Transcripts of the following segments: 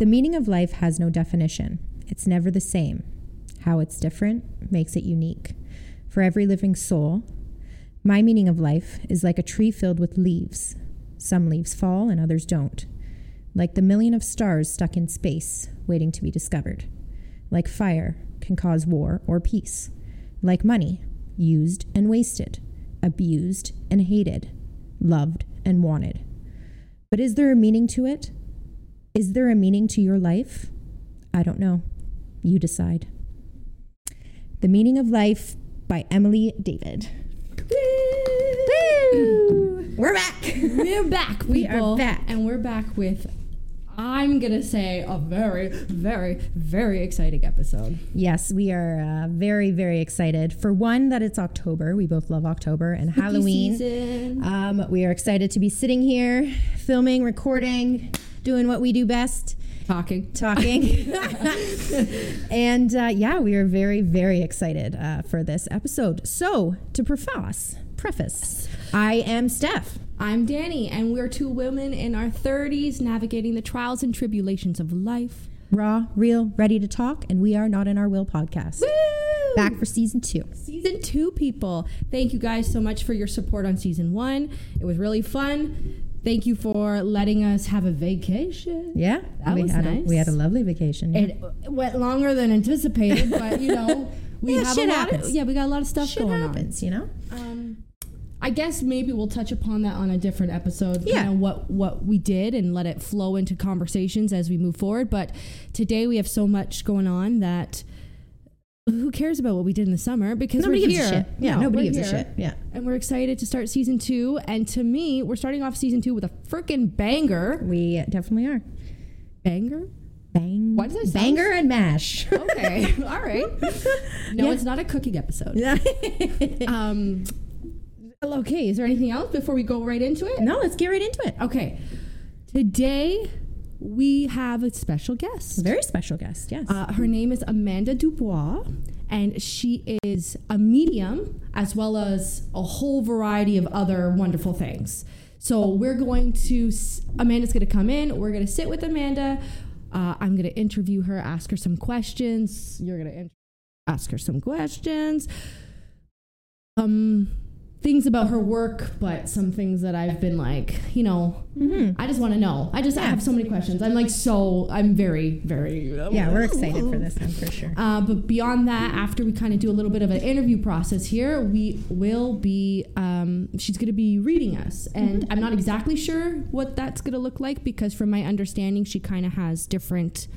The meaning of life has no definition, it's never the same. How it's different makes it unique. For every living soul, my meaning of life is like a tree filled with leaves. Some leaves fall and others don't. Like the million of stars stuck in space, waiting to be discovered. Like fire can cause war or peace. Like money, used and wasted, abused and hated, loved and wanted. But is there a meaning to it? Is there a meaning to your life? I don't know. You decide. The Meaning of Life by Emily David. Woo! We're back. We're back, We are back. And we're back with, I'm going to say, a very, very, very exciting episode. Yes, we are uh, very, very excited. For one, that it's October. We both love October and Halloween. Um, we are excited to be sitting here, filming, recording, doing what we do best, Talking. talking. and uh, yeah, we are very, very excited uh, for this episode. So, to preface, preface, I am Steph. I'm Danny, and we're two women in our 30s navigating the trials and tribulations of life. Raw, real, ready to talk, and we are not in our will podcast. Back for season two. Season two, people. Thank you guys so much for your support on season one. It was really fun. Thank you for letting us have a vacation. Yeah, That we was had a, we had a lovely vacation. yeah. It went longer than anticipated, but you know, we Yeah, have a lot of yeah, we got a lot of stuff Shit going happens, you know. Um, I guess maybe we'll touch upon that on a different episode. Yeah. Kind of what what we did and let it flow into conversations as we move forward. But today we have so much going on that who cares about what we did in the summer because Nobody we're gives here. a shit. Yeah, No, nobody gives a shit. Yeah. And we're excited to start season two. And to me, we're starting off season two with a freaking banger. We definitely are. Banger? Bang. Why does that sound Banger and mash. Okay. All right. No, Yeah. it's not a cooking episode. Um, okay, is there anything else before we go right into it? No, let's get right into it. Okay. Today we have a special guest. A very special guest, yes. Uh, her name is Amanda Dubois, and she is a medium as well as a whole variety of other wonderful things. So we're going to, Amanda's going to come in. We're going to sit with Amanda. Uh, I'm going to interview her, ask her some questions. You're going to ask her some questions. Um, things about her work, but some things that I've been like, you know, Mhm. I just want to know. I just I have so many questions. I'm like so I'm very very Yeah, we're excited for this one for sure. Uh, but beyond that, after we kind of do a little bit of an interview process here, we will be. Um, she's going to be reading us, and I'm not exactly sure what that's going to look like because, from my understanding, she kind of has different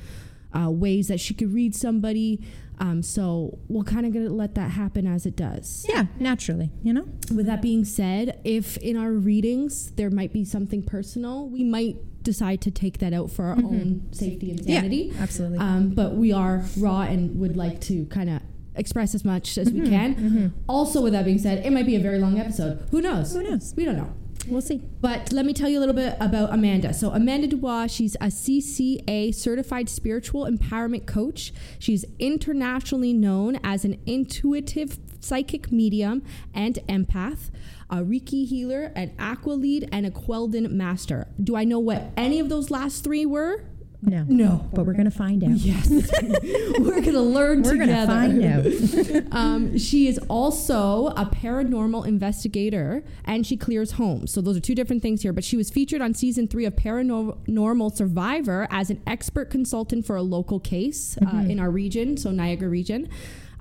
uh, ways that she could read somebody. Um, so we're kind of going to let that happen as it does. Yeah, naturally, you know? With that being said, if in our readings there might be something personal, we might decide to take that out for our own safety and sanity. Yeah, absolutely. Um, but we are raw and would like to kind of express as much as we can. Also, with that being said, it might be a very long episode. Who knows? Who knows? We don't know. We'll see. But let me tell you a little bit about Amanda. So, Amanda Dubois, she's a CCA certified spiritual empowerment coach. She's internationally known as an intuitive psychic medium and empath, a Reiki healer, an aqua lead, and a Quelden master. Do I know what any of those last three were? No. No. But we're going to find out. Yes. We're going to learn We're going to together. find out. um, she is also a paranormal investigator and she clears homes. So those are two different things here. But she was featured on season three of Paranormal Survivor as an expert consultant for a local case uh, in our region, so Niagara region.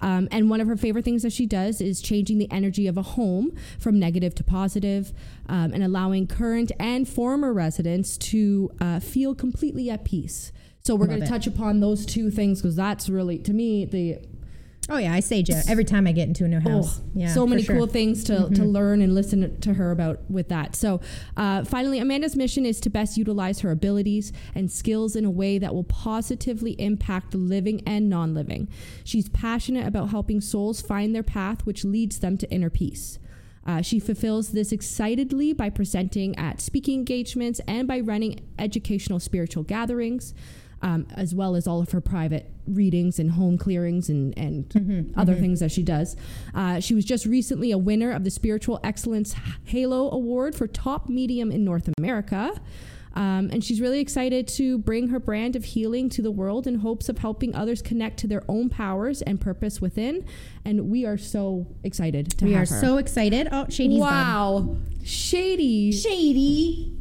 Um, and one of her favorite things that she does is changing the energy of a home from negative to positive, um, and allowing current and former residents to uh, feel completely at peace. So we're going to touch upon those two things because that's really, to me, the Oh, yeah, I sage it every time I get into a new house. Oh, yeah, so many sure. cool things to, to learn and listen to her about with that. So, uh, finally, Amanda's mission is to best utilize her abilities and skills in a way that will positively impact the living and non living. She's passionate about helping souls find their path, which leads them to inner peace. Uh, she fulfills this excitedly by presenting at speaking engagements and by running educational spiritual gatherings, um, as well as all of her private readings and home clearings and, and other things that she does. Uh, she was just recently a winner of the Spiritual Excellence Halo Award for Top Medium in North America. Um, and she's really excited to bring her brand of healing to the world in hopes of helping others connect to their own powers and purpose within. And we are so excited to We have are so excited. Oh, Shady's gone. wow, shady. Shady.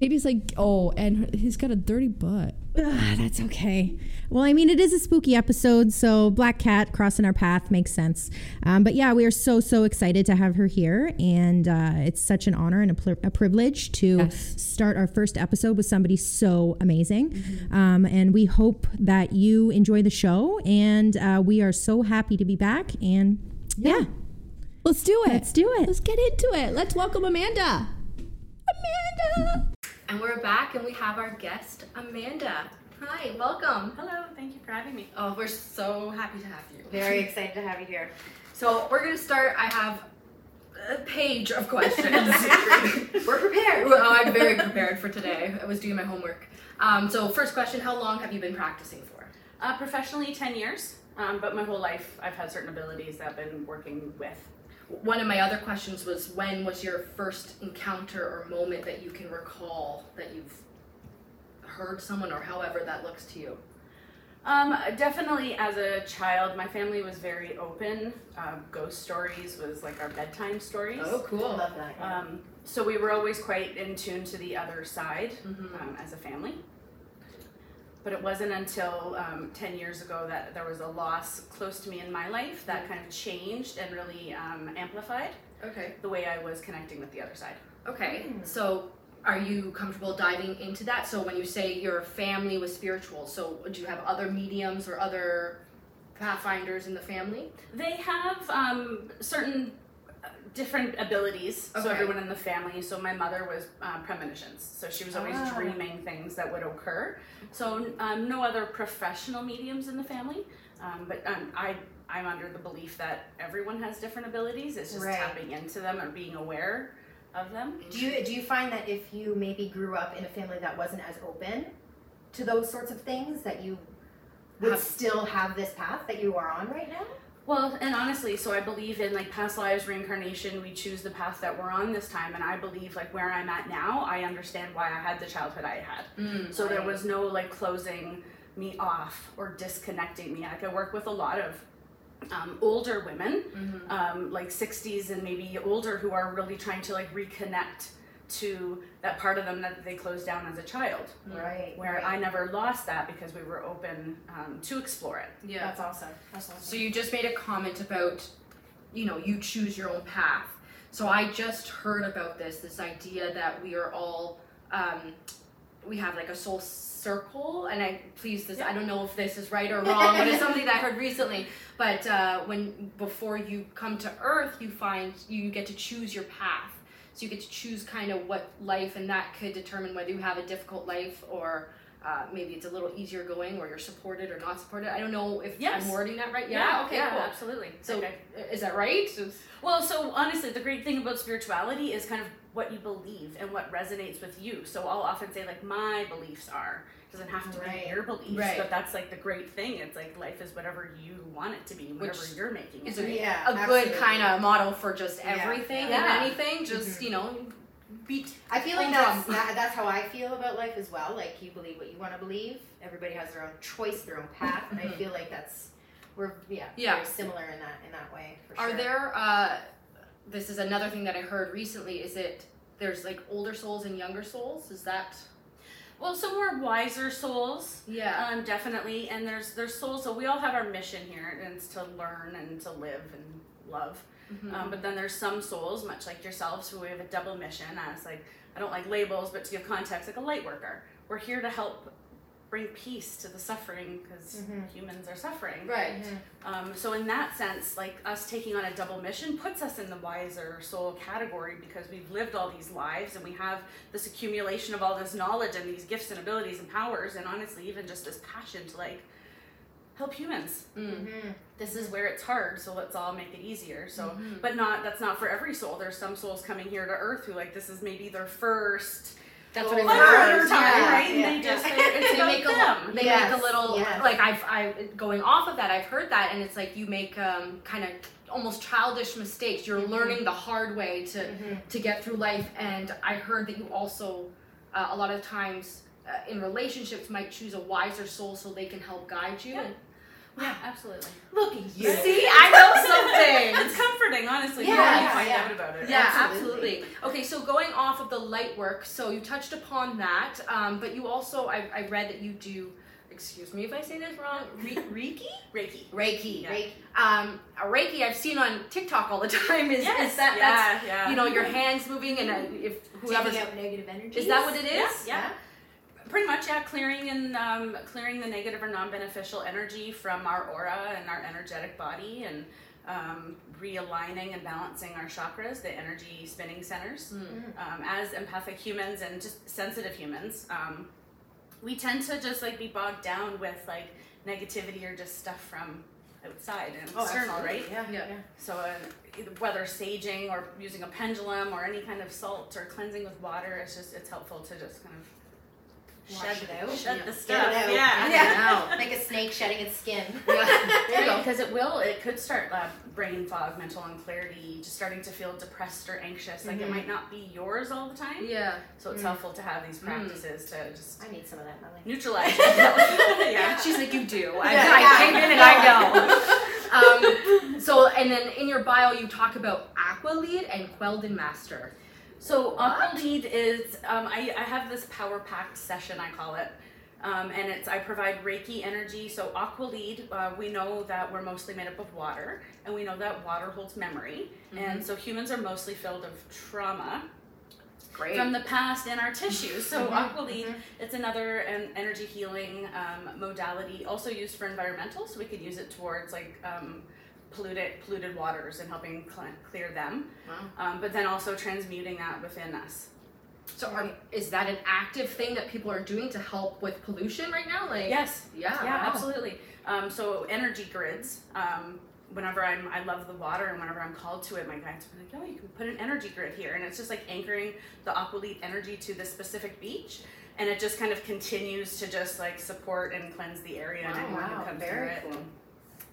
Shady's like, oh, and her- he's got a dirty butt. Ugh, that's okay. Well, I mean, it is a spooky episode, so Black Cat crossing our path makes sense. Um, but yeah, we are so, so excited to have her here. And uh, it's such an honor and a, pl- a privilege to Yes. start our first episode with somebody so amazing. Um, and we hope that you enjoy the show. And uh, we are so happy to be back. And yeah, Let's do it. let's do it. Let's get into it. Let's welcome Amanda. Amanda. And we're back and we have our guest, Amanda. Hi, welcome. Hello, thank you for having me. Oh, we're so happy to have you. Very excited to have you here. So, we're going to start. I have a page of questions. We're prepared. well, I'm very prepared for today. I was doing my homework. Um, so, first question How long have you been practicing for? Uh, professionally, 10 years, um, but my whole life I've had certain abilities that I've been working with. One of my other questions was when was your first encounter or moment that you can recall that you've heard someone or however that looks to you? Um, definitely as a child, my family was very open. Uh, ghost stories was like our bedtime stories. Oh, cool. Love that. Yeah. Um, so we were always quite in tune to the other side Mhm. um, as a family. But it wasn't until um, 10 years ago that there was a loss close to me in my life that kind of changed and really um, amplified Okay. the way I was connecting with the other side. Okay, so are you comfortable diving into that? So when you say your family was spiritual, so do you have other mediums or other pathfinders in the family? They have um, certain different abilities. So everyone in the family. So my mother was uh, premonitions. So she was always Ah. dreaming things that would occur. So um, no other professional mediums in the family. Um, but um, I I'm under the belief that everyone has different abilities. It's just Right. tapping into them or being aware of them. Do you do you find that if you maybe grew up in a family that wasn't as open to those sorts of things, that you would Have- still have this path that you are on right now? Well, and honestly, so I believe in like past lives, reincarnation. We choose the path that we're on this time, and I believe like where I'm at now, I understand why I had the childhood I had. Mm. So there was no like closing me off or disconnecting me. Like I work with a lot of um, older women, Mhm. um, like 60s and maybe older, who are really trying to like reconnect to that part of them that they closed down as a child. Right. Where right. I never lost that because we were open um, to explore it. Yeah. That's awesome. That's awesome. So you just made a comment about, you know, you choose your own path. So I just heard about this, this idea that we are all, um, we have like a soul circle, and I please this. I don't know if this is right or wrong, but it's something that I heard recently. But uh, when before you come to Earth, you find you get to choose your path. So you get to choose kind of what life, and that could determine whether you have a difficult life or. Uh, maybe it's a little easier going, or you're supported or not supported. I don't know if Yes. I'm wording that right. Yeah. yeah okay. Cool. absolutely. So Okay. is that right? Well, so honestly, the great thing about spirituality is kind of what you believe and what resonates with you. So I'll often say like my beliefs are doesn't have to Right. be your beliefs, Right. but that's like the great thing. It's like life is whatever you want it to be, whatever Which you're making. Is it. a, Yeah, a good kind of model for just everything Yeah. and anything. Just you know, beat. I feel like that's that, that's how I feel about life as well. Like you believe what you want to believe. Everybody has their own choice, their own path, and I Mhm. feel like that's we're yeah, Yeah. very similar in that in that way. For Are sure. there? Uh, this is another thing that I heard recently. Is it there's like older souls and younger souls? Is that? Well, some more wiser souls, Yeah. um, definitely, and there's there's souls. So we all have our mission here, and it's to learn and to live and love. Mhm. Um, but then there's some souls, much like yourselves, who we have a double mission as like I don't like labels, but to give context, like a light worker. We're here to help bring peace to the suffering because Mhm. humans are suffering. right. Um, so in that sense, like us taking on a double mission puts us in the wiser soul category because we've lived all these lives and we have this accumulation of all this knowledge and these gifts and abilities and powers and honestly even just this passion to like help humans. Mm. Mhm. This is where it's hard, so let's all make it easier. So Mhm. but not that's not for every soul. There's some souls coming here to earth who like this is maybe their first That's what I've Well, heard. time, yeah, right? And yeah. they just Yeah. it's they about make a them. they Yes, make a little yes. like I've I going off of that I've heard that and it's like you make um kind of almost childish mistakes you're Mhm. learning the hard way to Mhm. to get through life and I heard that you also uh, a lot of times uh, in relationships might choose a wiser soul so they can help guide you. Yeah. And Yeah, absolutely. look at you. See, I know something. It's comforting, honestly. Yeah, Yeah, you yeah, find yeah. out about it. Yeah, Absolutely. absolutely. Okay, so going off of the light work, so you touched upon that, um, but you also, I, I read that you do, excuse me if I say this wrong, Re- Reiki? Reiki. Reiki. Yeah. Reiki. Um, a Reiki I've seen on TikTok all the time is, Yes. is that yeah, that's, yeah. you know, your hands moving and uh, if whoever's, Taking out negative energy. is that what it is? Yeah, yeah. Pretty much, yeah. Clearing and um, clearing the negative or non-beneficial energy from our aura and our energetic body, and um, realigning and balancing our chakras, the energy spinning centers. Um, as empathic humans and just sensitive humans, um, we tend to just like be bogged down with like negativity or just stuff from outside and Oh, external, absolutely. right? Yeah. Yeah. yeah. So uh, whether saging or using a pendulum or any kind of salt or cleansing with water, it's just it's helpful to just kind of Wash shed it out. shed Yeah. the Get stuff. it out. Yeah. Yeah. Like a snake shedding its skin. Yeah. There you go, because it will. It could start uh, brain fog, mental unclarity, just starting to feel depressed or anxious. Like it Mhm. might not be yours all the time. Yeah. So it's Mm. helpful to have these practices to just I need some of that in my life. neutralize. it. yeah. She's like, you do. I, Yeah. I came in and I know. um, so, and then in your bio, you talk about Aqua Lead and Quelden Master. So Aqua Lead is um, I, I have this power packed session I call it, um, and it's I provide Reiki energy. So Aqua Lead, uh, we know that we're mostly made up of water, and we know that water holds memory, and so humans are mostly filled of trauma Great. from the past in our tissues. So Mhm, Aqua Lead, it's another an energy healing um, modality, also used for environmental. So we could use it towards like um, polluted polluted waters and helping cle clear them wow. um, but then also transmuting that within us. So, are, is that an active thing that people are doing to help with pollution right now? Like, Yes, yeah, yeah, wow. absolutely. Um, so energy grids. Um, whenever I'm, I love the water, and whenever I'm called to it, my guides are like, "Oh, you can put an energy grid here," and it's just like anchoring the aqualite energy to this specific beach, and it just kind of continues to just like support and cleanse the area and Wow, anyone wow, who comes very through it. cool.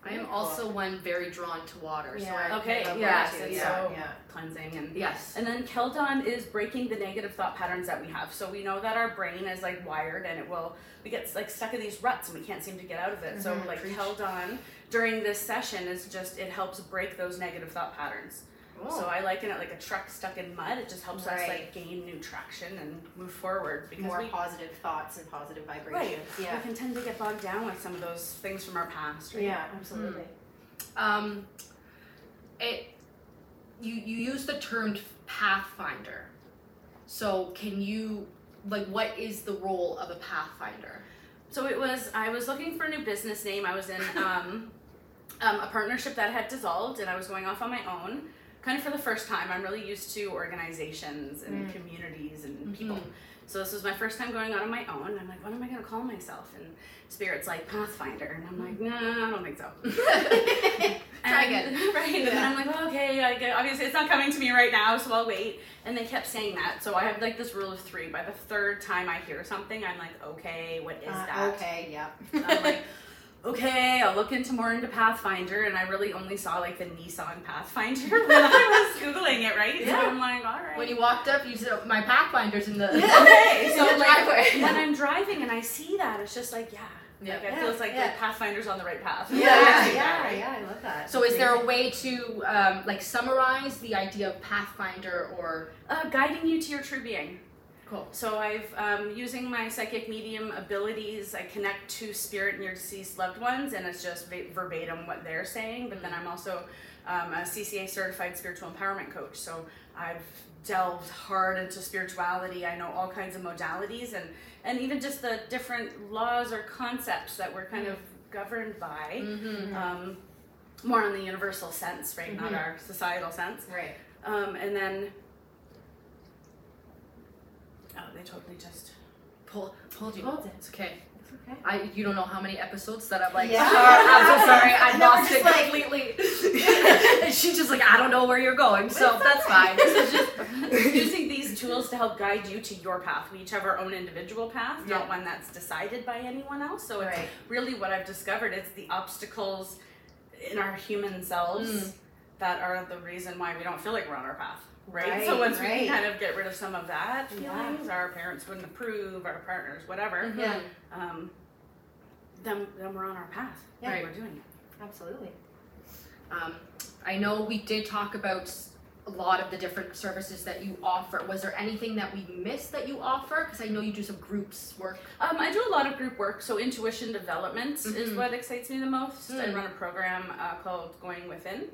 I am also one very drawn to water. So I, Okay, I love yeah, that too, it's yeah, so- yeah. Cleansing and yes. And then Keldon is breaking the negative thought patterns that we have. So we know that our brain is like wired and it will we get like stuck in these ruts and we can't seem to get out of it. So Mhm. like Preach. Keldon during this session is just it helps break those negative thought patterns. So I liken it like a truck stuck in mud. It just helps us like gain new traction and move forward because More we positive thoughts and positive right vibrations. Yeah. we can tend to get bogged down with some of those things from our past. Right? Yeah, absolutely. Um, it you you use the term pathfinder. So can you like what is the role of a pathfinder? So it was. I was looking for a new business name. I was in um, um, a partnership that had dissolved, and I was going off on my own, kind of for the first time. I'm really used to organizations and Mm. communities and people. Mhm. So this was my first time going out on my own. I'm like, what am I going to call myself? And Spirit's like Pathfinder, and I'm like, no, I don't think so. Try again. right? And then I'm like, oh, okay, I get, obviously it's not coming to me right now, so I'll wait. And they kept saying that, so I have like this rule of three. By the third time I hear something, I'm like, okay, what is Uh, that? okay, yeah. I'm like, okay, I'll look into more into Pathfinder, and I really only saw like the Nissan Pathfinder when I was googling it, right? Yeah. So I'm like, all right. When you walked up, you said my pathfinder's in the okay, so in the like, driveway. when I'm driving and I see that, it's just like, yeah, Yeah. like it Yeah, feels like yeah. the Pathfinder's on the right path. Yeah, Yeah, yeah, yeah. I love that. So is there a way to um, like summarize the idea of pathfinder or Uh, guiding you to your true being. Cool? So I've um, using my psychic medium abilities, I connect to spirit and your deceased loved ones, and it's just verbatim what they're saying. But then I'm also um, a CCA certified spiritual empowerment coach. So I've delved hard into spirituality. I know all kinds of modalities, and and even just the different laws or concepts that we're kind of governed by. Mm-hmm. Um, more in the universal sense, right? Not Mhm. our societal sense. Right. Um, and then, oh, they totally just. Pull, pulled you. Pulled it. It's okay. It's okay. I you don't know how many episodes that I'm like. Yeah. "Sorry, I'm so sorry. I No, lost it like- completely. and she's just like, I don't know where you're going, so that's fine. This is just using these tools to help guide you to your path. We each have our own individual path, Yeah. not one that's decided by anyone else. So it's really what I've discovered. It's the obstacles in our human selves Mm. that are the reason why we don't feel like we're on our path. Right? Right, so once we can kind of get rid of some of that Yeah. feelings, our parents wouldn't approve, our partners, whatever, Yeah, um, then then we're on our path. Yeah. Right. We're doing it. absolutely. Um, I know we did talk about a lot of the different services that you offer. Was there anything that we missed that you offer? Because I know you do some groups work. Um, I do a lot of group work, so intuition development is Mhm. what excites me the most. I Mm. run a program uh, called Going Within.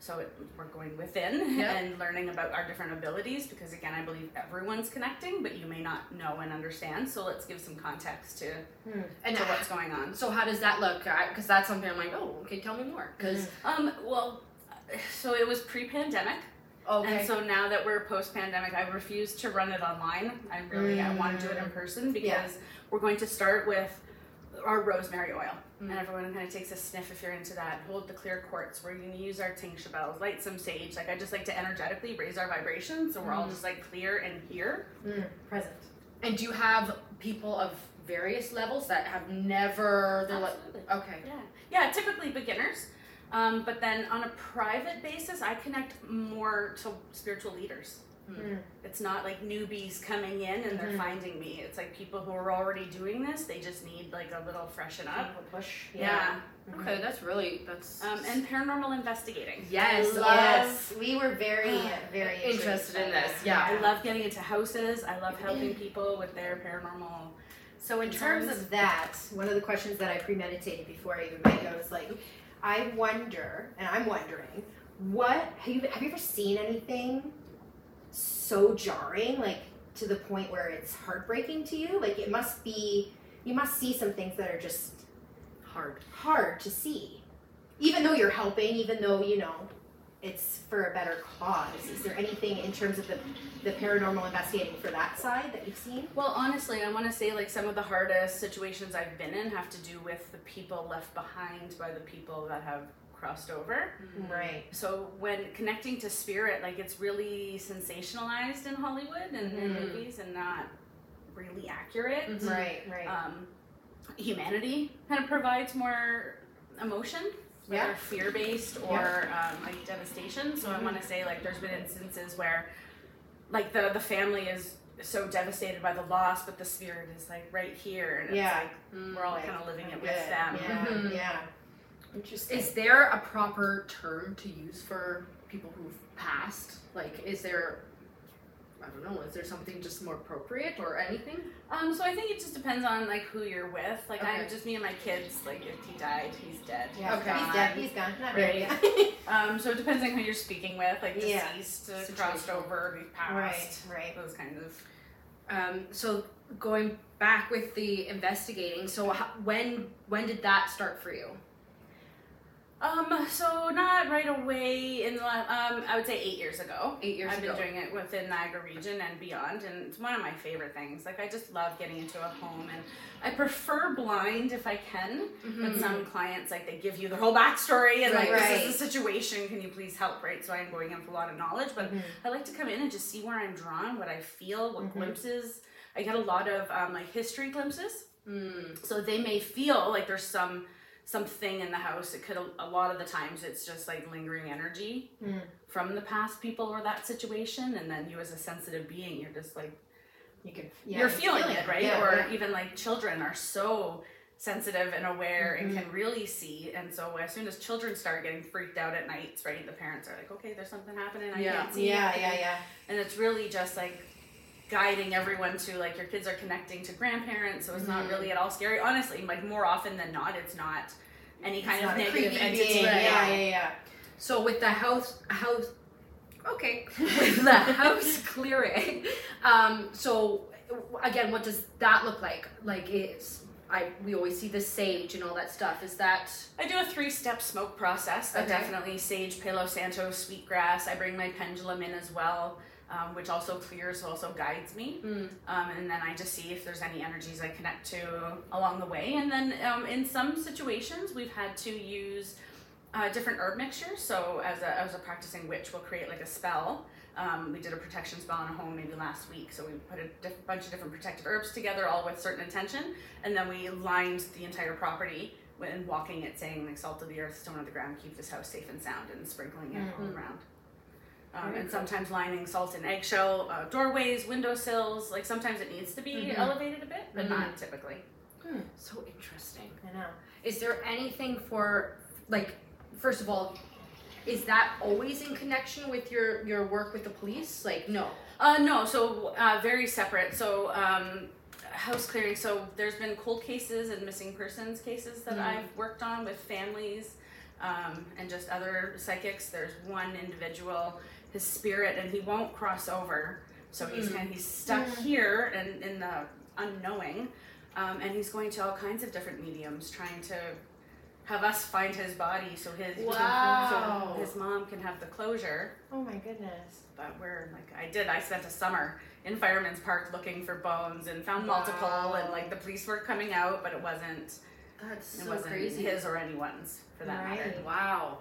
So it, we're going within Yeah. and learning about our different abilities because again, I believe everyone's connecting, but you may not know and understand. So let's give some context to, hmm. And to what's going on. so how does that look? Because that's something I'm like, oh, okay, tell me more. Hmm. Because Um, well, so it was pre-pandemic, okay, and so now that we're post-pandemic, I refuse to run it online. I really I want to do it in hmm. person because Yeah. we're going to start with our rosemary oil. Mm. And everyone kind of takes a sniff if you're into that. Hold the clear quartz. We're going to use our tingsha bells, light some sage. Like I just like to energetically raise our vibration, so we're all just like clear and here. Mm, present. and do you have people of various levels that have never? They're like, Absolutely. okay, Yeah, yeah. Typically beginners, um, but then on a private basis, I connect more to spiritual leaders. Mm. It's not like newbies coming in and they're Mhm. finding me. It's like people who are already doing this. They just need like a little freshen up. Little push. Yeah. Mhm. okay, that's really that's Um, and paranormal investigating. yes, love- Yes, we were very, very Interested in this, that. yeah. I love getting into houses. I love helping people with their paranormal. So in terms of that, one of the questions that I premeditated before I even met you, I was like, I wonder, and I'm wondering, what have you have you ever seen anything so jarring, like to the point where it's heartbreaking to you? Like it must be, you must see some things that are just hard. hard to see, even though you're helping, even though you know it's for a better cause. Is there anything in terms of the the paranormal investigating for that side that you've seen? Well, honestly, I want to say like some of the hardest situations I've been in have to do with the people left behind by the people that have crossed over. Right. So when connecting to spirit, like it's really sensationalized in Hollywood and in Mhm. movies and not really accurate. Mhm. Right. Right. Um, humanity kind of provides more emotion, whether Yeah. fear based or um, like devastation. So I want to say like there's been instances where like the the family is so devastated by the loss, but the spirit is like right here, and Yeah. it's like we're all kind of living it with them. Yeah. Mhm. Yeah. Interesting. Is there a proper term to use for people who've passed? Like, is there, I don't know, is there something just more appropriate or anything? Um, so I think it just depends on like who you're with. Like I'm just me and my kids. Like if he died, he's dead. yeah. Okay. He's dead. He's gone. Not Right. really. Um, so it depends on who you're speaking with. Like Yeah. deceased, uh, crossed over, who right. passed, Right. those kinds of. Um, so going back with the investigating, so how, when when did that start for you? Um, so not right away in the last, um, I would say eight years ago. Eight years ago. I've ago. been doing it within Niagara region and beyond, and it's one of my favorite things. Like I just love getting into a home, and I prefer blind if I can. But some clients like they give you the whole backstory and like Right. this is the situation. Can you please help? Right. So I'm going in with a lot of knowledge, but Mhm. I like to come in and just see where I'm drawn, what I feel, what Mhm. glimpses. I get a lot of um, like history glimpses. Mm, So they may feel like there's some something in the house. It could a lot of the times it's just like lingering energy Mm. from the past people or that situation, and then you as a sensitive being, you're just like You can. Yeah, you're feeling it, right? Yeah, or yeah. even like children are so sensitive and aware Mhm. and can really see. And so as soon as children start getting freaked out at nights, right, the parents are like, okay, there's something happening. I Yeah. can't see. Yeah. it." Yeah. Yeah. And it's really just like guiding everyone to like your kids are connecting to grandparents, so it's not Mhm. really at all scary. Honestly, like more often than not, it's not any kind It's of not a negative entity. Right. Yeah. Yeah. Yeah. So with the house house okay with the house clearing um so again what does that look like like it's I we always see the sage and all that stuff is that I do a three-step smoke process. That Okay. definitely sage, Palo Santo, sweetgrass. I bring my pendulum in as well, um, which also clears, also guides me. Mm. Um, and then I just see if there's any energies I connect to along the way. And then um, in some situations, we've had to use uh, different herb mixtures. So as a, as a practicing witch, we'll create like a spell. Um, we did a protection spell in a home maybe last week. So we put a diff- bunch of different protective herbs together, all with certain intention, and then we lined the entire property when walking it, saying like salt of the earth, stone of the ground, keep this house safe and sound, and sprinkling it all Mhm. around. Um, and sometimes lining salt and eggshell uh, doorways, windowsills. Like sometimes it needs to be Mhm. elevated a bit, but Mhm. not typically. So interesting. I know. Is there anything for like first of all, is that always in connection with your your work with the police? Like no. Uh, no, so uh, very separate. So um, house clearing. So there's been cold cases and missing persons cases that Mhm. I've worked on with families um, and just other psychics. There's one individual, his spirit, and he won't cross over. So he's Mm. kind of he's stuck here and in the unknowing, um, and he's going to all kinds of different mediums trying to have us find his body so his Wow. so his mom can have the closure Oh my goodness. but we're like I did. I spent a summer in Firemen's Park looking for bones and found multiple, and like the police were coming out, but it wasn't. That's It so wasn't crazy. his or anyone's for that matter. Wow.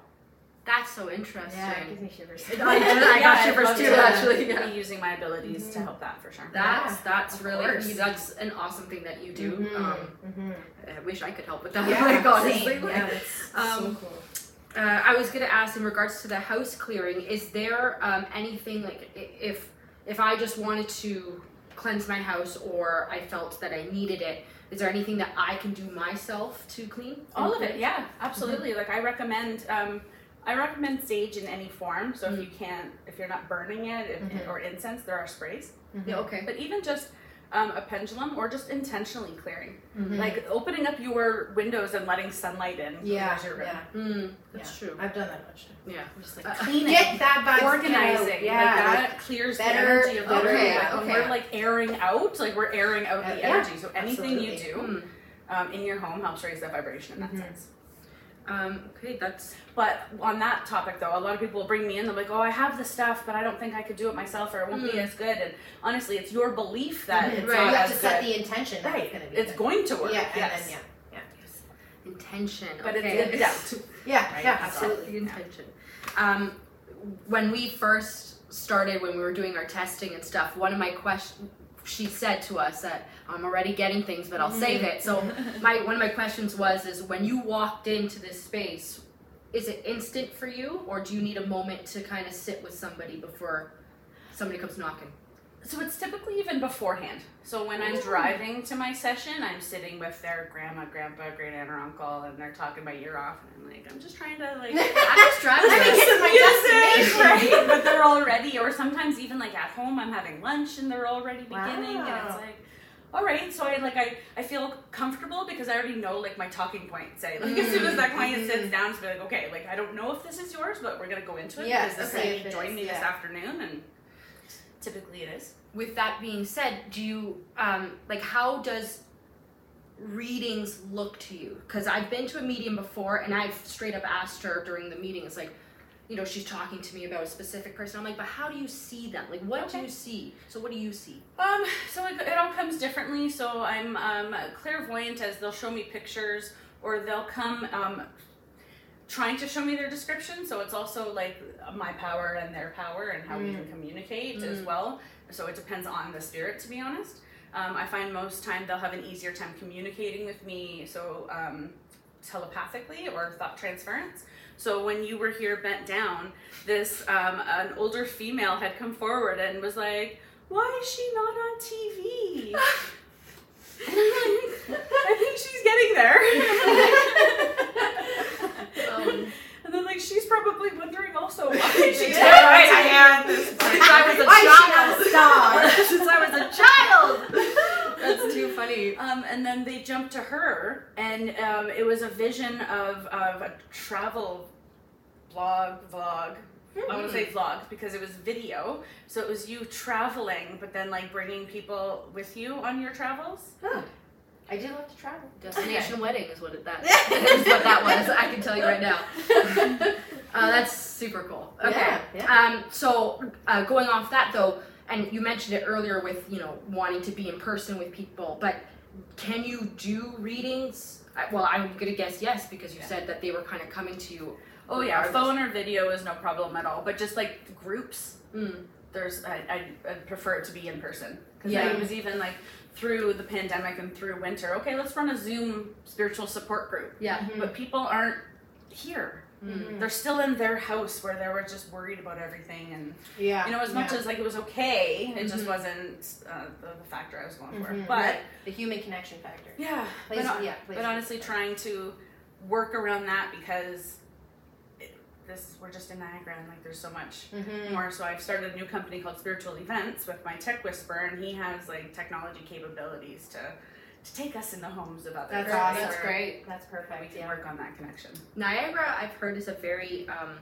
That's so interesting. Yeah, it gives me shivers. I, I got shivers too, to actually. Yeah. Be using my abilities to help that for sure. That's that's really course. that's an awesome thing that you do. Mhm, Um, mhm. I wish I could help with that. Yeah, like honestly, like, Yeah, it's um, so cool. Uh, I was gonna ask in regards to the house clearing. Is there um, anything like if if I just wanted to cleanse my house or I felt that I needed it? Is there anything that I can do myself to clean? All of it, yeah, absolutely. Like I recommend, um, I recommend sage in any form. So if you can't, if you're not burning it if, Mhm. or incense, there are sprays. Yeah. Okay. But even just um, a pendulum or just intentionally clearing, Mhm. like opening up your windows and letting sunlight in. Yeah, your room. yeah, Mm, that's yeah. true. I've done that much. Yeah. I'm just like Uh, cleaning, Get that bugs organizing, out. Yeah, like that clears better- the energy of the okay, room. Like when okay. we're like airing out, like we're airing out Uh, the yeah, energy. So anything you do Mm. um, in your home helps raise that vibration in that Mhm. sense. Um, okay, that's But on that topic though, a lot of people will bring me in, they're like, Oh, I have the stuff, but I don't think I could do it myself or it won't be Mm. as good and honestly it's your belief that Mhm. it's Right. not you have as to set the intention that right. it's gonna be. It's good. going to work. Yeah, and yes. then yeah, intention. But okay. it's the doubt. yeah, Right, yeah, absolutely. the intention. Um, when we first started, when we were doing our testing and stuff, one of my questions, she said to us that I'm already getting things, but I'll save it. So my one of my questions was, is when you walked into this space, is it instant for you, or do you need a moment to kind of sit with somebody before somebody comes knocking? So it's typically even beforehand. So when I'm driving to my session, I'm sitting with their grandma, grandpa, great aunt, or uncle, and they're talking my ear off, and I'm like, I'm just trying to like. I'm just driving. Me get to my destination. right? But they're already, or sometimes even like at home, I'm having lunch and they're already beginning, and it's Wow. like, all right. So I like I I feel comfortable because I already know like my talking points. Say like as soon as that client sits mm-hmm. down, to be like, okay, like I don't know if this is yours, but we're gonna go into it Yeah, because this okay, may if it join is, me this afternoon, and typically it is. with that being said, do you um like how does readings look to you? Because I've been to a medium before and I've straight up asked her during the meeting, it's like, you know, she's talking to me about a specific person. I'm like, but how do you see them? Like, what do you see? So, what do you see? Um, so it, it all comes differently. So I'm um, clairvoyant as they'll show me pictures or they'll come um, trying to show me their description. So it's also like my power and their power and how we can communicate as Mm. well. So it depends on the spirit, to be honest. Um, I find most time they'll have an easier time communicating with me. So um, telepathically or thought transference. So when you were here bent down, this um, an older female had come forward and was like, "Why is she not on TV?" And I'm like, I think she's getting there. Um, and then like she's probably wondering also why Yeah, not right. I am. Since I was a Why she child. not a star? Since I was a child. That's too funny. Um, and then they jumped to her, and um, it was a vision of, of a travel blog, vlog. I want to say vlog because it was video. So it was you traveling, but then like bringing people with you on your travels. Huh. I do love to travel. Destination wedding is what it, that is what that was. I can tell you right now. Uh, that's super cool. Okay. Yeah, Um, so uh, going off that though, and you mentioned it earlier with you know wanting to be in person with people, but can you do readings? Well, I'm gonna guess yes because you said that they were kind of coming to you. Oh yeah, regardless. phone or video is no problem at all. But just like groups, Mm. there's I, I, I prefer it to be in person because Yeah. it was even like through the pandemic and through winter. Okay, let's run a Zoom spiritual support group, Yeah. but people aren't here. Mhm. They're still in their house where they were just worried about everything and Yeah. you know as much yeah. as like it was okay, it just Mhm. wasn't uh, the, the factor I was going for. Mhm. But Right. the human connection factor. yeah, Plays- but, yeah, plays but honestly, big trying to work around that because it, this we're just in Niagara and like there's so much Mhm. more. So I've started a new company called Spiritual Events with my tech Whisper, and he has like technology capabilities to to take us in the homes of others. That's That's awesome. That's great. That's We perfect. can Yeah. work on that connection. Niagara, I've heard, is a very um,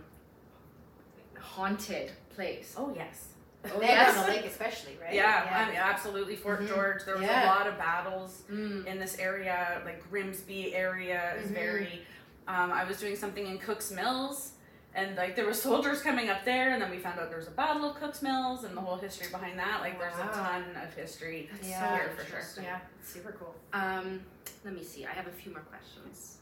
haunted place. Oh yes. Oh, There yes. on the lake, especially, right? Yeah, I mean, absolutely. Fort Mhm. George. There was Yeah. a lot of battles Mm. in this area. Like Grimsby area is Mhm. very. Um, I was doing something in Cooks Mills, and like there were soldiers coming up there, and then we found out there was a battle of Cooks Mills and the whole history behind that. Like there's a ton of history Yeah. here for sure. Yeah, super cool. Um, let me see. I have a few more questions.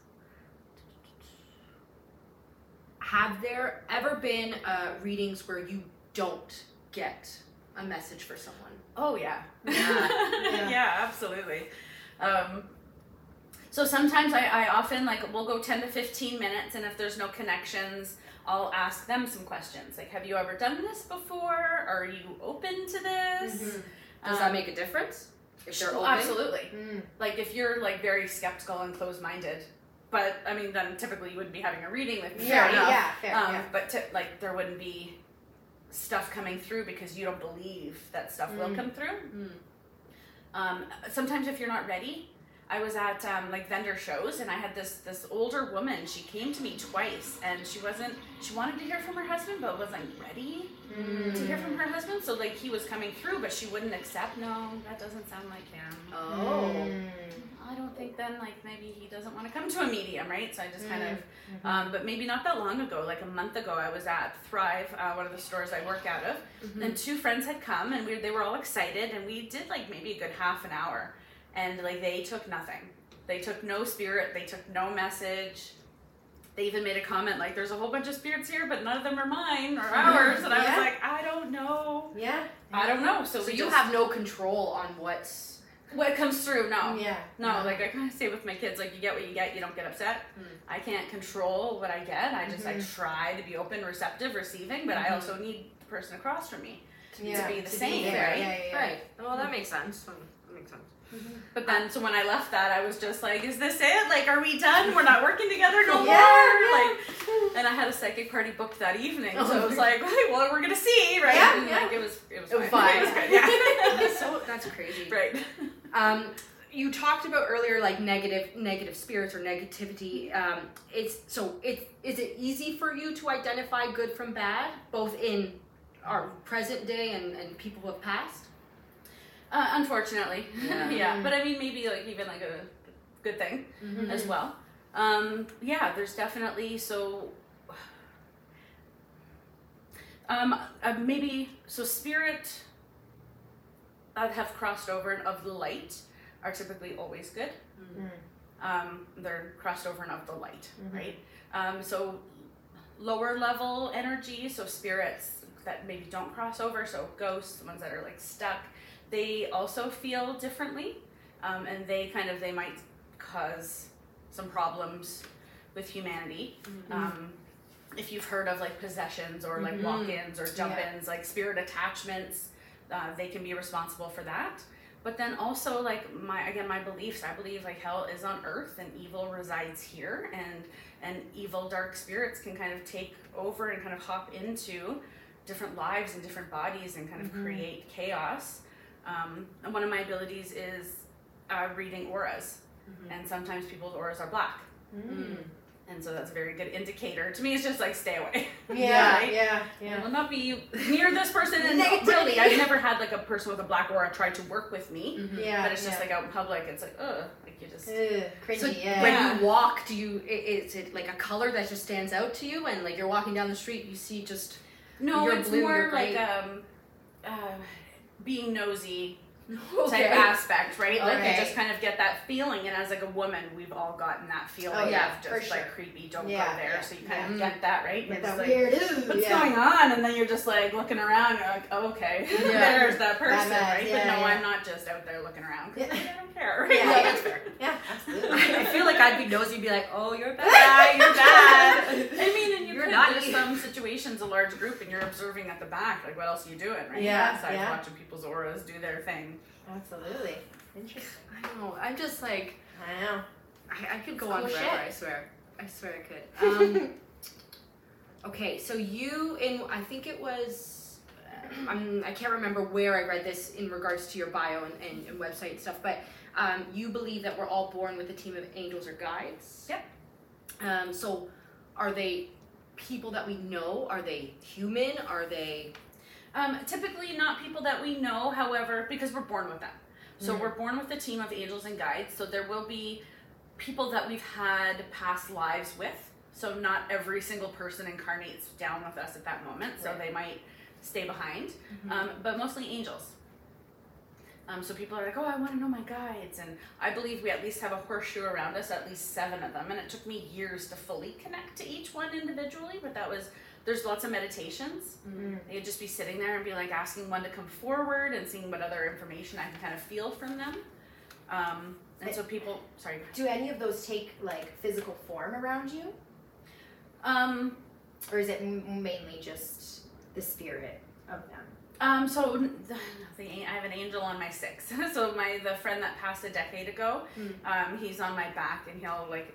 Have there ever been uh, readings where you don't get a message for someone? Oh yeah. Yeah. yeah, absolutely. Um, so sometimes I, I often like we'll go 10 to 15 minutes and if there's no connections I'll ask them some questions like have you ever done this before are you open to this Does Um, that make a difference? If they're oh, open? absolutely Mm. like if you're like very skeptical and closed-minded but I mean then typically you wouldn't be having a reading with me Yeah, fair enough. yeah, fair, um, yeah. but to, like there wouldn't be stuff coming through because you don't believe that stuff will Mm. come through Mm. um, sometimes if you're not ready i was at um, like vendor shows and i had this this older woman she came to me twice and she wasn't she wanted to hear from her husband but wasn't ready to hear from her husband so like he was coming through but she wouldn't accept no that doesn't sound like him Oh. Mm. i don't think then like maybe he doesn't want to come to a medium right so i just kind of Mhm. um, but maybe not that long ago like a month ago i was at thrive uh, one of the stores i work out of Mhm. and two friends had come and we, they were all excited and we did like maybe a good half an hour and like they took nothing they took no spirit they took no message they even made a comment like there's a whole bunch of spirits here but none of them are mine or ours and i was like i don't know Yeah. i don't know so, So you just, have no control on what's. what comes through no Yeah. no, like I kind of say with my kids, like you get what you get, you don't get upset. Mm. I can't control what I get. I just Mhm. I try to be open, receptive, receiving, but I Mhm. also need the person across from me yeah. to be the same, there. right? Yeah, yeah, yeah. Right. Well, that makes sense. That makes sense. But then, so when I left that, I was just like, "Is this it? Like, are we done? We're not working together no Yeah, more." yeah. Like, and I had a psychic party booked that evening, so Oh, it was like, "Okay, well, we're gonna see, right?" Yeah, and yeah. like it was, it was, It was fine. fine. It was good, yeah. That's so that's crazy. right. Um, you talked about earlier like negative negative spirits or negativity. Um, it's so it is it easy for you to identify good from bad, both in our present day and, and people who have passed? Uh, unfortunately, Yeah. yeah. But I mean, maybe like even like a good thing. Mm-hmm. as well. Um, yeah, there's definitely so. Um, uh, maybe so spirit that have crossed over and of the light are typically always good. Mm. Um, they're crossed over and of the light, Mhm. right? Um, so lower level energy, so spirits that maybe don't cross over, so ghosts, the ones that are like stuck, they also feel differently, um, and they kind of they might cause some problems with humanity. Um, if you've heard of like possessions or like Mhm. walk-ins or jump-ins, like spirit attachments, uh, they can be responsible for that. But then also like my again my beliefs, I believe like hell is on earth and evil resides here, and and evil dark spirits can kind of take over and kind of hop into different lives and different bodies and kind of Mhm. create chaos. Um, and one of my abilities is uh, reading auras, Mhm. and sometimes people's auras are black. Mm. And so that's a very good indicator. To me, it's just like stay away. Yeah, Right? yeah, I yeah. will not be near this person. And Negativity. really, I've never had like a person with a black aura try to work with me. Mhm. Yeah, But it's just yeah. like out in public, it's like, ugh, like you just. Ugh, cringy, So yeah. when you walk, do you is it like a color that just stands out to you, and like you're walking down the street, you see just No, You're it's blue, more you're like um, uh, being nosy type aspect, right? Like Okay. you just kind of get that feeling, and as like a woman, we've all gotten that feeling Oh, yeah, of just for like creepy, don't Yeah, go there. yeah, so you kind yeah. of get that, right? Get It's that like, weird. Ooh, What's yeah. going on? And then you're just like looking around. You're like, oh, okay, Yeah. there's that person, That right? but no, yeah. I'm not just out there looking around. Yeah. I don't care. Yeah, Right? fair. Yeah, absolutely. I feel like I'd be nosy and be like, oh, you're bad, you're bad. I mean, and you You're not there's some situations, a large group, and you're observing at the back. Like, what else are you doing, right? Yeah, yeah. watching people's auras do their thing. Absolutely. Interesting. I know. I'm just like, I know. I, I could go on forever. shit. I swear. I swear I could. Um, okay, so you in I think it was. I'm, I can't remember where I read this in regards to your bio and, and, and website and stuff, but um, you believe that we're all born with a team of angels or guides. Yep. Um, so, are they people that we know? Are they human? Are they? Um, typically, not people that we know, however, because we're born with them. So Mhm. we're born with a team of angels and guides. So there will be people that we've had past lives with. So not every single person incarnates down with us at that moment. So Right. they might stay behind, um, but mostly angels. Um, so people are like, oh, I want to know my guides, and I believe we at least have a horseshoe around us, at least seven of them, and it took me years to fully connect to each one individually. But that was there's lots of meditations. Mm. You'd just be sitting there and be like asking one to come forward and seeing what other information I can kind of feel from them. Um, and so people, sorry. Do any of those take like physical form around you, Um, or is it m- mainly just the spirit of them? um, so the, the, I have an angel on my six. so my the friend that passed a decade ago, Mm. um, he's on my back and he'll like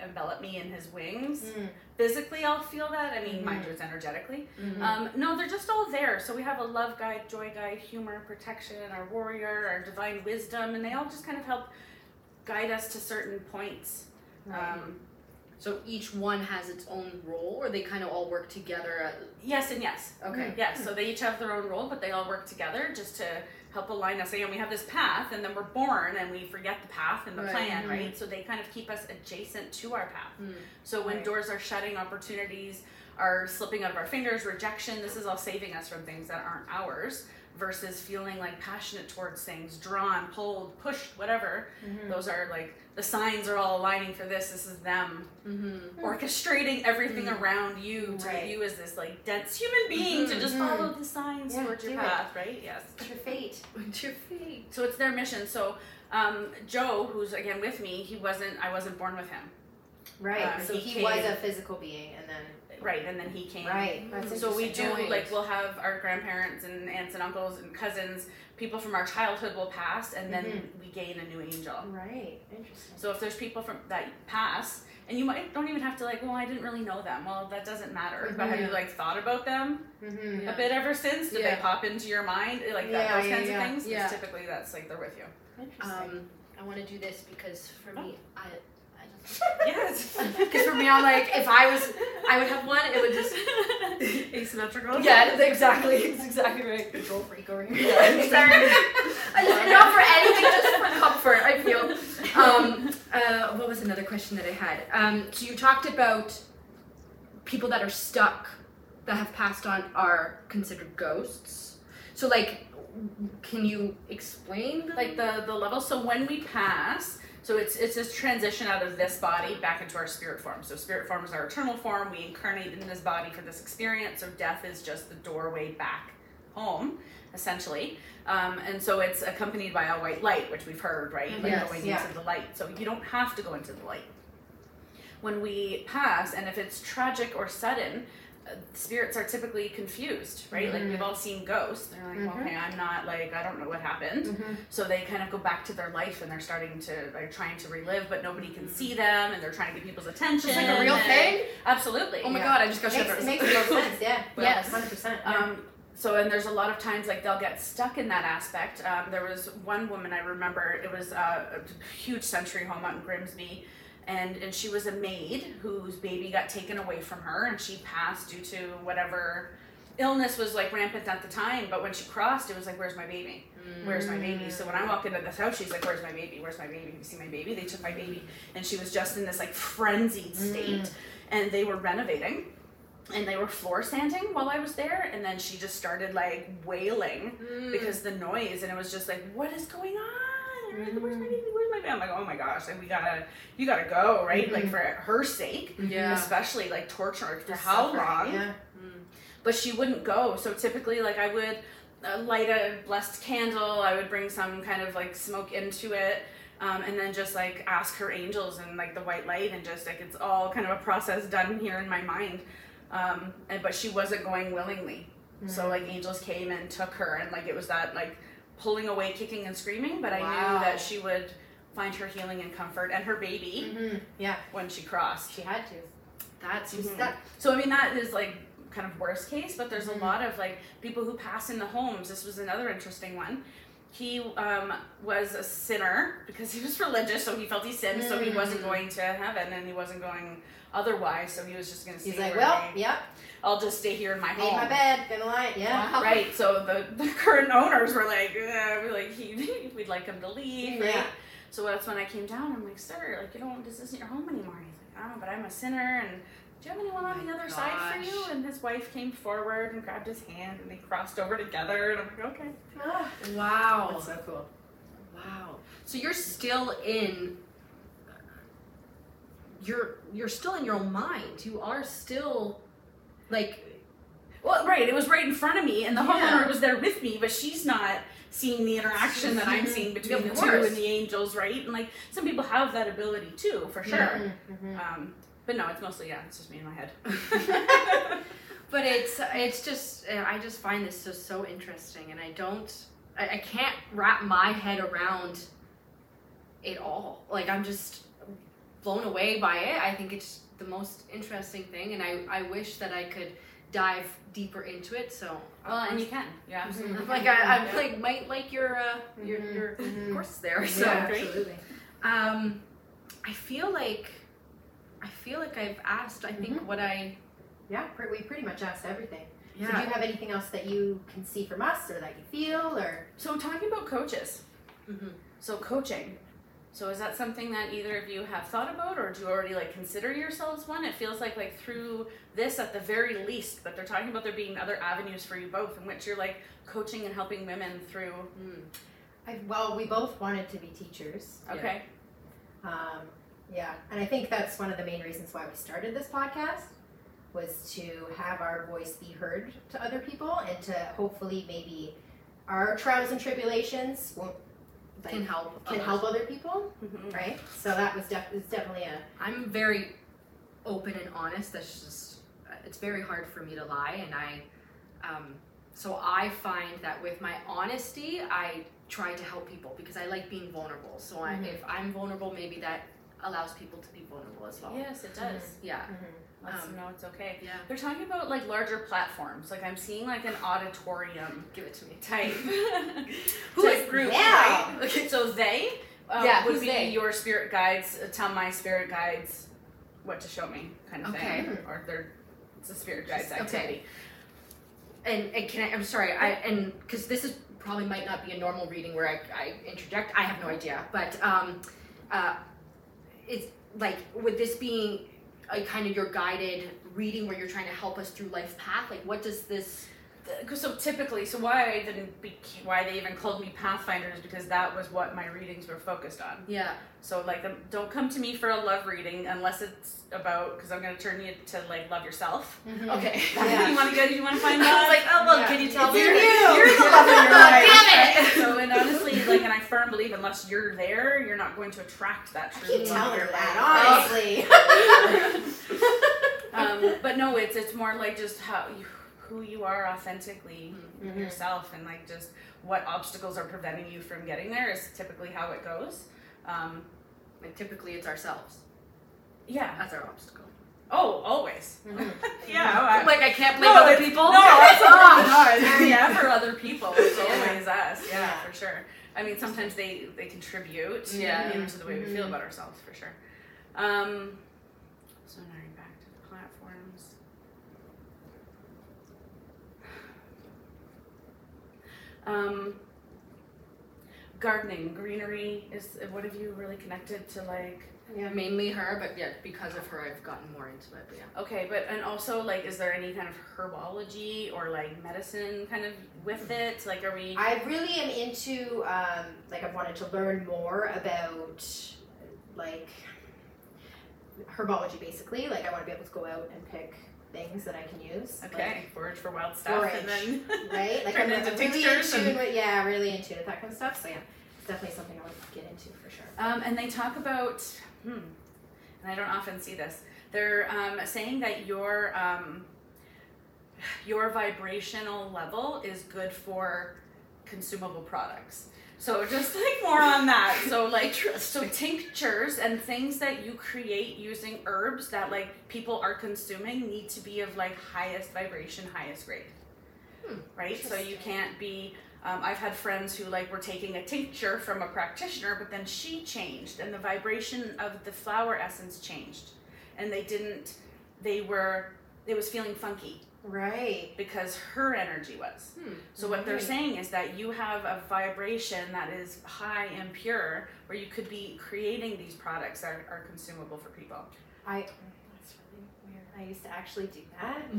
envelop me in his wings. Mm. Physically, I'll feel that. I mean, Mhm. mind you, it's energetically. Mhm. Um, no, they're just all there. So we have a love guide, joy guide, humor, protection, our warrior, our divine wisdom, and they all just kind of help guide us to certain points. Um, So each one has its own role, or they kind of all work together. At, yes and yes. okay. Yes, so they each have their own role, but they all work together just to help align us. Again, we have this path, and then we're born, and we forget the path and the Right. plan, Mhm. right? So they kind of keep us adjacent to our path. Mm. So when Right. doors are shutting, opportunities are slipping out of our fingers, rejection, this is all saving us from things that aren't ours versus feeling like passionate towards things, drawn, pulled, pushed, whatever. Mhm. Those are like the signs are all aligning for this. This is them Mm-hmm. orchestrating everything Mm. around you to Right. you as this like dense human being to just Mhm. follow the signs Yeah, towards your do it. path, right? Yes. It's your fate. What's your fate? So it's their mission. So um, Joe, who's again with me, he wasn't. I wasn't born with him, Right. Um, so he he, was a physical being, and then right? And then he came. right. That's So we do like we'll have our grandparents and aunts and uncles and cousins, people from our childhood will pass, and then Mhm. we gain a new angel. Right. Interesting. So if there's people from that pass, and you might don't even have to like, well, I didn't really know them. Well, that doesn't matter. But have you Mhm. like thought about them Mm-hmm. Yeah. a bit ever since? Did Yeah. they pop into your mind like that? Yeah, those yeah, kinds yeah. of things. Yeah. Typically, that's like they're with you. Interesting. Um, I want to do this because for me, I, I just Yes. because for me, I'm like if I was, I would have one. It would just asymmetrical. yeah, it's exactly, it's exactly right. Control freak over here. Yeah, sorry. I just not for anything, just for comfort. I feel. Um, uh, what was another question that I had? Um, so you talked about people that are stuck that have passed on are considered ghosts. So like, can you explain? like the the level. So when we pass, so it's it's this transition out of this body back into our spirit form. So spirit form is our eternal form. We incarnate in this body for this experience. So death is just the doorway back home, essentially. Um, and so it's accompanied by a white light, which we've heard, right? Like Yes, going yeah. into the light. So you don't have to go into the light. When we pass, and if it's tragic or sudden, spirits are typically confused, right? Like we've all seen ghosts. They're like, Mhm. okay, I'm not like I don't know what happened. Mhm. So they kind of go back to their life and they're starting to they're trying to relive, but nobody can see them, and they're trying to get people's attention. It's like a real thing. Absolutely. Oh my Yeah. god, I just got Makes, shivers. it makes real sense. Yeah. Yes. Hundred percent. Um, so and there's a lot of times like they'll get stuck in that aspect. Um, there was one woman I remember. It was uh, a huge century home out in Grimsby, and and she was a maid whose baby got taken away from her, and she passed due to whatever illness was like rampant at the time. But when she crossed, it was like, "Where's my baby? Where's my baby?" So when I walk into this house, she's like, "Where's my baby? Where's my baby? Have you seen my baby?" They took my baby, and she was just in this like frenzied state, and they were renovating and they were floor sanding while I was there, and then she just started like wailing Mm. because the noise, and it was just like, what is going on? Like, Where's my baby? Where's my baby? I'm like, oh my gosh, like we gotta, you gotta go, right? Like Mhm. for her sake, Yeah. especially like torture for how suffering, long? Yeah. but she wouldn't go. So typically, like I would uh, light a blessed candle. I would bring some kind of like smoke into it, um, and then just like ask her angels and like the white light, and just like it's all kind of a process done here in my mind. Um, and but she wasn't going willingly. So like angels came and took her, and like it was that like pulling away, kicking and screaming. But I Wow. knew that she would find her healing and comfort and her baby Mhm. Yeah, when she crossed. she had to. That's Mhm. stuck. So I mean that is like kind of worst case, but there's Mhm. a lot of like people who pass in the homes. This was another interesting one. He um, was a sinner because he was religious, so he felt he sinned, so he wasn't Mm. going to heaven, and he wasn't going otherwise. So he was just going to stay. He's like, well, they- yep, I'll just stay here in my made home. my bed, gonna lie. Yeah. Right. So the, the current owners were like, uh, we're like he, we'd like him to leave. Right. Yeah. So that's when I came down. I'm like, sir, like you don't, this isn't your home anymore. He's like, oh, but I'm a sinner, and do you have anyone on My the other side for you? And his wife came forward and grabbed his hand, and they crossed over together. And I'm like, okay. Ah, wow. that's so cool. Wow. So you're still in you're you're still in your own mind. You are still like Well, right. It was right in front of me, and the Yeah. homeowner was there with me, but she's not seeing the interaction that I'm seeing between the two and the angels, right? And like some people have that ability too, for sure. Mhm, mhm. Um, but no, it's mostly yeah, it's just me in my head. but it's it's just uh, I just find this just so interesting and I don't I, I can't wrap my head around it all. Like I'm just blown away by it. I think it's the most interesting thing and I, I wish that I could dive deeper into it. So Well, and you can. Yeah, I'm absolutely. like I, I'm like might like your uh, your Mhm, your mhm. course there. So yeah, absolutely. um, I feel like I feel like I've asked. I think what I Yeah, pre- we pretty much asked everything. yeah. So do you have anything else that you can see from us or that you feel or? So talking about coaches. Mhm. So coaching. So is that something that either of you have thought about, or do you already like consider yourselves one? It feels like like through this at the very least, but they're talking about there being other avenues for you both, in which you're like coaching and helping women through. Mm. I, well, we both wanted to be teachers. Okay. Um, yeah, and I think that's one of the main reasons why we started this podcast was to have our voice be heard to other people and to hopefully maybe our trials and tribulations won't Can help. can others. help other people, Mhm. right? So that was def- it's definitely a I'm very open and honest. That's just it's very hard for me to lie, and I um, so I find that with my honesty, I try to help people because I like being vulnerable. So I, Mhm. if I'm vulnerable, maybe that allows people to be vulnerable as well. Yes, it does. Yeah. Lets Um, know it's okay. Yeah. They're talking about like larger platforms. Like I'm seeing like an auditorium Give it to me. type Who is group, Yeah. right? Okay, so they uh, Yeah, would be they? your spirit guides. Uh, tell my spirit guides what to show me, kind of Okay. thing, or they're it's a spirit guides Just- okay. activity. And, and can I? I'm sorry. I and because this is probably might not be a normal reading where I, I interject. I have no idea. But um, uh, it's like with this being kind of your guided reading where you're trying to help us through life's path. Like, what does this? Th- So typically, so why I didn't be, why they even called me Pathfinder is because that was what my readings were focused on. Yeah. So like, um, don't come to me for a love reading unless it's about because I'm gonna turn you to like love yourself. Okay. Yeah. you want to go? You want to find I love? was like, oh well, Yeah. can you tell It's me? in you. You're the love of your God life. damn it. So, and honestly, like, and I firmly believe unless you're there, you're not going to attract that I true keep love telling of her that, life. honestly. um, but no, it's it's more like just how you, who you are authentically Mhm. yourself, and like just what obstacles are preventing you from getting there is typically how it goes. Um, And typically, it's ourselves. yeah. That's our obstacle. Oh, always. Mhm. Yeah. I- Like I can't blame No, other people. No, that's Oh, not. No, yeah, for other people, it's always us. Yeah, Yeah. for sure. I mean, sometimes they they contribute, Yeah. you know, to the way we feel Mhm. about ourselves, for sure. Um, so now you're back to the platforms. Um, gardening, greenery is. What have you really connected to like Yeah. mainly her, but yeah, because of her, I've gotten more into it. But yeah. Okay, but and also like, is there any kind of herbology or like medicine kind of with it? Like, are we? I really am into um, like I've wanted to learn more about like herbology basically. Like I want to be able to go out and pick things that I can use. Okay, forage for wild stuff, Forage. and then right? Like Turn I'm, into I'm really tinctures in tune and- with yeah, really in tune with that kind of stuff. So yeah, it's definitely something I want to get into for sure. Um, and they talk about, hmm, and I don't often see this. They're um, saying that your um, your vibrational level is good for consumable products. So just like more on that. So like so tinctures and things that you create using herbs that like people are consuming need to be of like highest vibration, highest grade. Hmm, right? So you can't be um, I've had friends who like were taking a tincture from a practitioner, but then she changed, and the vibration of the flower essence changed, and they didn't. They were. It was feeling funky Right. because her energy was. Hmm. So what they're saying is that you have a vibration that is high and pure, where you could be creating these products that are consumable for people. I that's really weird. I used to actually do that.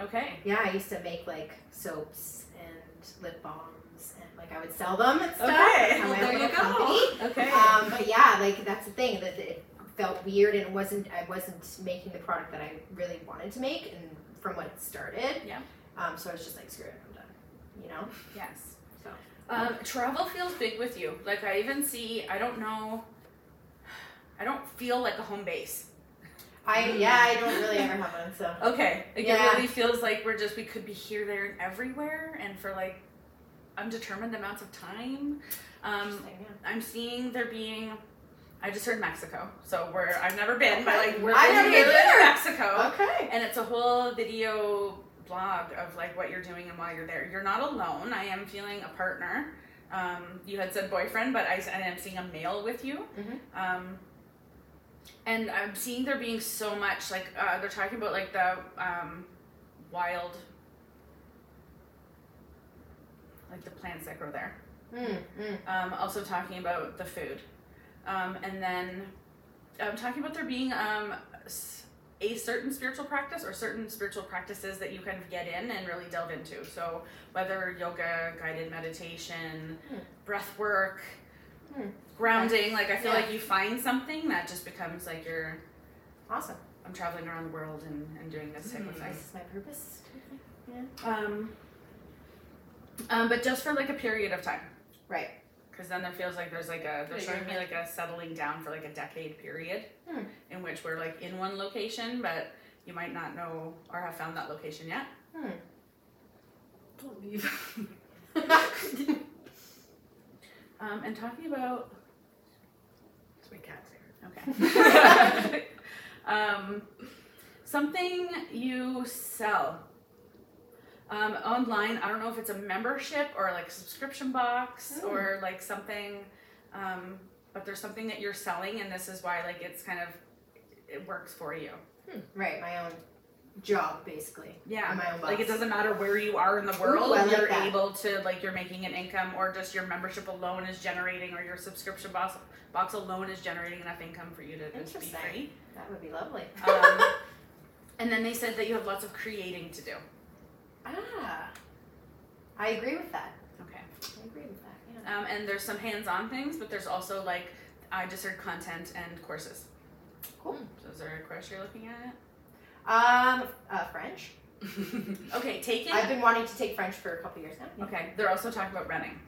Okay. Yeah, I used to make like soaps and lip balms and like I would sell them and stuff. Okay. Well, there you a go. company. Okay. Um, but yeah, like that's the thing that it felt weird and it wasn't. I wasn't making the product that I really wanted to make, and from when it started. Yeah. Um, so I was just like, screw it, I'm done. You know. Yes. So. Um, travel feels big with you. Like I even see. I don't know. I don't feel like a home base. I yeah, I don't really ever have one. So Okay. Like Yeah. it really feels like we're just we could be here, there, and everywhere, and for like undetermined amounts of time. Um, yeah. I'm seeing there being. I just heard Mexico, so we're I've never been, but like we're I've never been either. Mexico, Okay. and it's a whole video blog of like what you're doing and why you're there. You're not alone. I am feeling a partner. Um, you had said boyfriend, but I, I am seeing a male with you. Mhm. Um, and I'm seeing there being so much like uh, they're talking about like the um, wild, like the plants that grow there. Mm, mm. Um, also talking about the food, um, and then um, talking about there being um, a certain spiritual practice or certain spiritual practices that you kind of get in and really delve into. So whether yoga, guided meditation, Hmm. breath work, Hmm. grounding. Like I feel Yeah. like you find something that just becomes like you're. Awesome. I'm traveling around the world and, and doing this type of thing. This is my purpose. Yeah. Um, um, but just for like a period of time. Right. Because then there feels like there's like a they're Yeah, showing me like a settling down for like a decade period, Hmm. in which we're like in one location, but you might not know or have found that location yet. Hmm. Believe. Um, and talking about my cat's here. okay, um, something you sell. Um, online, I don't know if it's a membership or like a subscription box Hmm. or like something, um, but there's something that you're selling, and this is why like it's kind of it works for you. Right. My own job, basically. Yeah, my own like it doesn't matter where you are in the world, like you're that. able to like you're making an income, or just your membership alone is generating, or your subscription box box alone is generating enough income for you to just be free. That would be lovely. Um, and then they said that you have lots of creating to do. Ah. I agree with that. Okay. I agree with that. Yeah. Um, and there's some hands-on things, but there's also like I just heard content and courses. Cool. So is there a course you're looking at? Um, uh, French. okay, taking. I've been wanting to take French for a couple years now. Okay, they're also talking about running.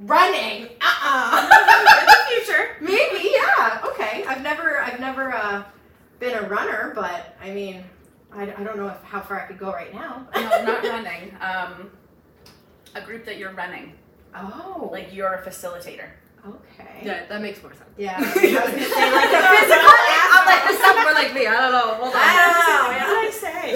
Running. Uh. In the future. Maybe. Yeah. Okay. I've never. I've never uh, been a runner, but I mean, I, I don't know if, how far I could go right now. No, not running. Um, a group that you're running, Oh. like you're a facilitator. Okay. Yeah, that makes more sense. Yeah. I was gonna say like the I'm physical like, aspect. this sounds more like me. I don't know. Hold on. I say?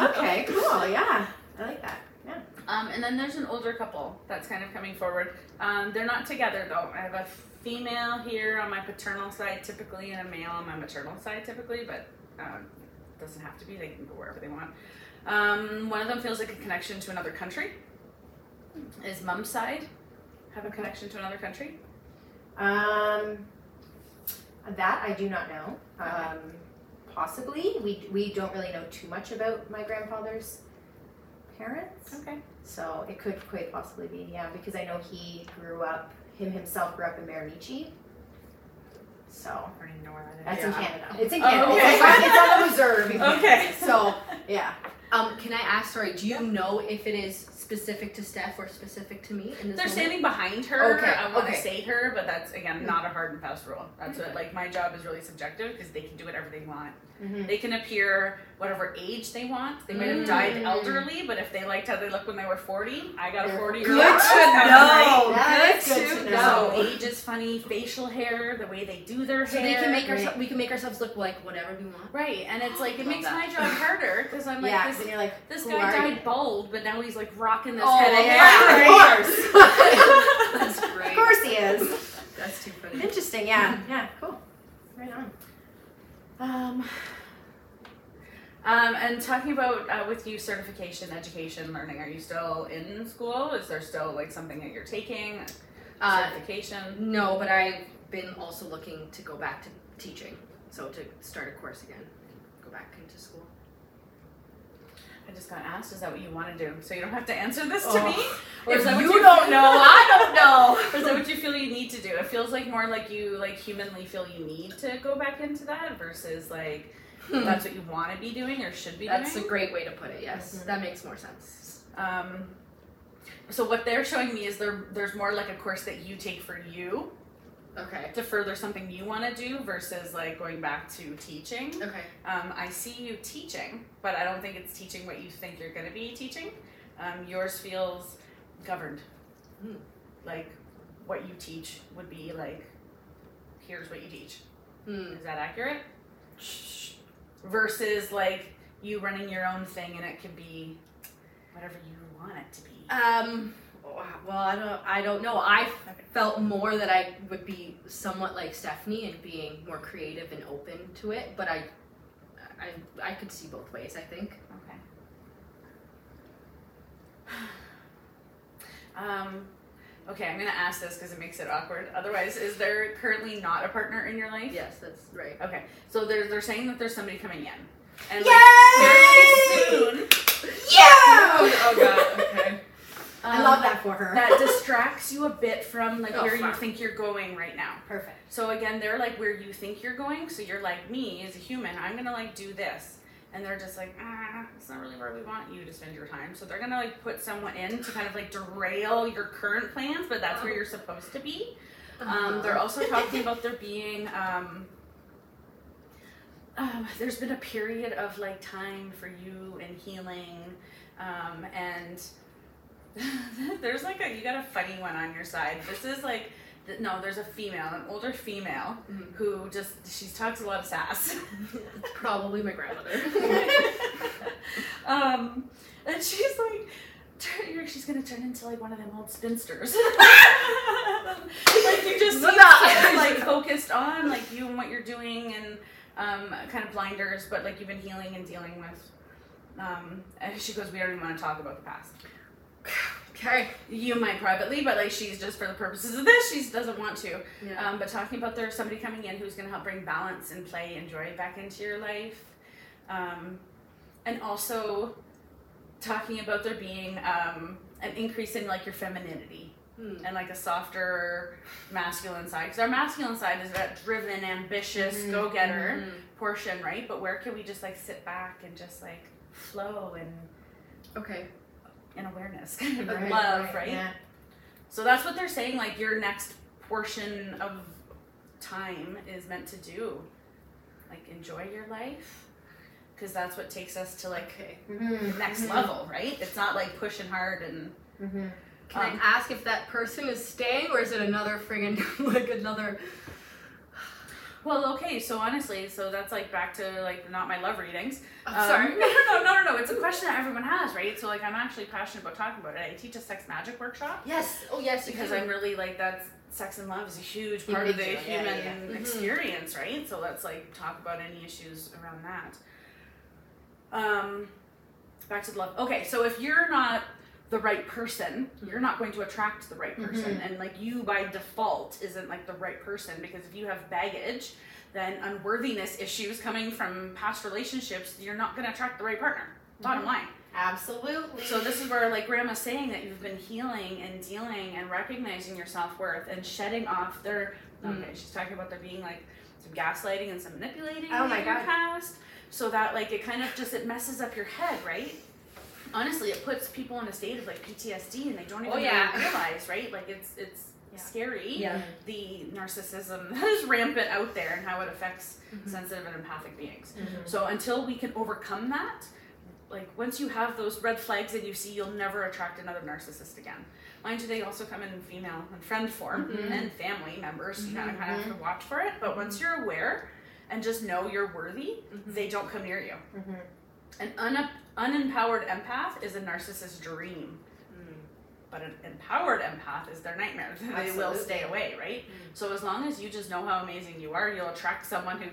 Okay. Cool. Yeah. I like that. Yeah. Um, and then there's an older couple that's kind of coming forward. Um, they're not together though. I have a female here on my paternal side typically, and a male on my maternal side typically, but um, doesn't have to be. They can go wherever they want. Um, one of them feels like a connection to another country. Is mom's side have a connection to another country? Um. That I do not know. Um, possibly. We we don't really know too much about my grandfather's parents. Okay. So it could quite possibly be, yeah, because I know he grew up, him himself grew up in Miramichi. So I don't even know where that is. that's Yeah. in Canada. It's in Oh, Canada. okay. It's, on, it's on the reserve. in Canada. Okay. So yeah. Um, can I ask? Sorry, do you know if it is specific to Steph or specific to me? In this They're moment? standing behind her. Okay, I want to okay. say her, but that's again not a hard and fast rule. That's what like my job is really subjective because they can do whatever they want. Mhm. They can appear whatever age they want. They might have Mm. died elderly, but if they liked how they looked when they were forty, I got a 40 year old. Good old. to know. Good good to to know. So age is funny, facial hair, the way they do their So hair. they can make Right. ourselves. We can make ourselves look like whatever we want. right, and it's like it makes that. my job harder because I'm like yeah, 'cause this. then you're like, This guy died you? bald, but now he's like rocking this Oh, head of yeah. hair. of course. That's great. of course he is. That's too funny. Interesting. Yeah. Yeah. Cool. Right on. Um, um, and talking about uh, with you certification, education, learning, are you still in school? Is there still like something that you're taking? Uh, certification? no, but I've been also looking to go back to teaching. So to start a course again, go back into school. I just got asked, is that what you want to do? So you don't have to answer this to Oh. me? Or If is that what you you don't know, I don't know. Or is that what you feel you need to do? It feels like more like you like humanly feel you need to go back into that versus like that's what you want to be doing or should be doing. That's a great way to put it. Yes, Mhm. that makes more sense. Um, so what they're showing me is there there's more like a course that you take for you Okay. to further something you want to do versus like going back to teaching. Okay. Um, I see you teaching, but I don't think it's teaching what you think you're going to be teaching. Um, yours feels governed. Hmm. Like what you teach would be like, here's what you teach. Hmm. Is that accurate? Versus like you running your own thing and it could be whatever you want it to be. Um. Well, I don't. I don't know. I Okay. felt more that I would be somewhat like Stephanie and being more creative and open to it, but I, I, I could see both ways. I think. Okay. Um, okay, I'm gonna ask this because it makes it awkward. Otherwise, is there currently not a partner in your life? Yes, that's right. Okay, so they're they're saying that there's somebody coming in, and Yay! like very soon. Yeah. Oh God. Okay. I um, love that for her. That distracts you a bit from like Oh, where you think you're going right now. Perfect. So again, they're like where you think you're going. So you're like me as a human. I'm gonna like do this, and they're just like, ah, it's not really where we want you to spend your time. So they're gonna like put someone in to kind of like derail your current plans, but that's where you're supposed to be. Um, they're also talking about there being. Um, um, there's been a period of like time for you and healing, um, and there's like a you got a funny one on your side. This is like th- no, there's a female, an older female Mhm. who just she talks a lot of sass. Probably my grandmother. um, and she's like. turn- She's gonna turn into like one of them old spinsters. like you just her, like focused on like you and what you're doing and um, kind of blinders, but like you've been healing and dealing with. Um, and she goes, we don't even want to talk about the past. okay. You might privately, but like she's just for the purposes of this, she doesn't want to. Yeah. Um, but talking about there's somebody coming in who's going to help bring balance and play and joy back into your life, um, and also talking about there being um, an increase in like your femininity Hmm. and like a softer masculine side. Because our masculine side is that driven, ambitious, Mhm, go-getter Mhm. portion, right? But where can we just like sit back and just like flow and Okay. In awareness, kind of Okay, love, right? Yeah. So that's what they're saying. Like your next portion of time is meant to do, like enjoy your life, because that's what takes us to like. Mm-hmm. the next level, right? It's not like pushing hard and. Mm-hmm. Can Um, I ask if that person is staying or is it another friggin' like another? Well, okay. So honestly, so that's like back to like not my love readings. I'm Um, sorry. No, no, no, no, no. It's a question that everyone has, right? So like I'm actually passionate about talking about it. I teach a sex magic workshop. Yes. Oh yes. because. I'm really like that's sex and love is a huge part of the deal, human yeah, yeah. Mhm. experience, right? So let's like talk about any issues around that. Um, back to the love. Okay, so if you're not the right person, you're not going to attract the right person. Mhm. And like you by default isn't like the right person because if you have baggage, then unworthiness issues coming from past relationships, you're not going to attract the right partner. Bottom line. Absolutely. So this is where like grandma's saying that you've been healing and dealing and recognizing your self-worth and shedding off their okay, she's talking about there being like some gaslighting and some manipulating Oh my God. past. So that like it kind of just it messes up your head, right? Honestly, it puts people in a state of like PTSD and they don't even Oh, yeah. really realize, right? Like it's it's Yeah. scary Yeah. the narcissism that is rampant out there and how it affects Mm-hmm. sensitive and empathic beings. Mhm. So until we can overcome that, like once you have those red flags that you see, you'll never attract another narcissist again. Mind you, they also come in female and friend form Mhm. and family members. You kind of kind of have to watch for it. But once you're aware and just know you're worthy, Mhm. they don't come near you. An un- unempowered empath is a narcissist's dream. Mm. But an empowered empath is their nightmare. they will stay away, right? Mm. So as long as you just know how amazing you are, you'll attract someone who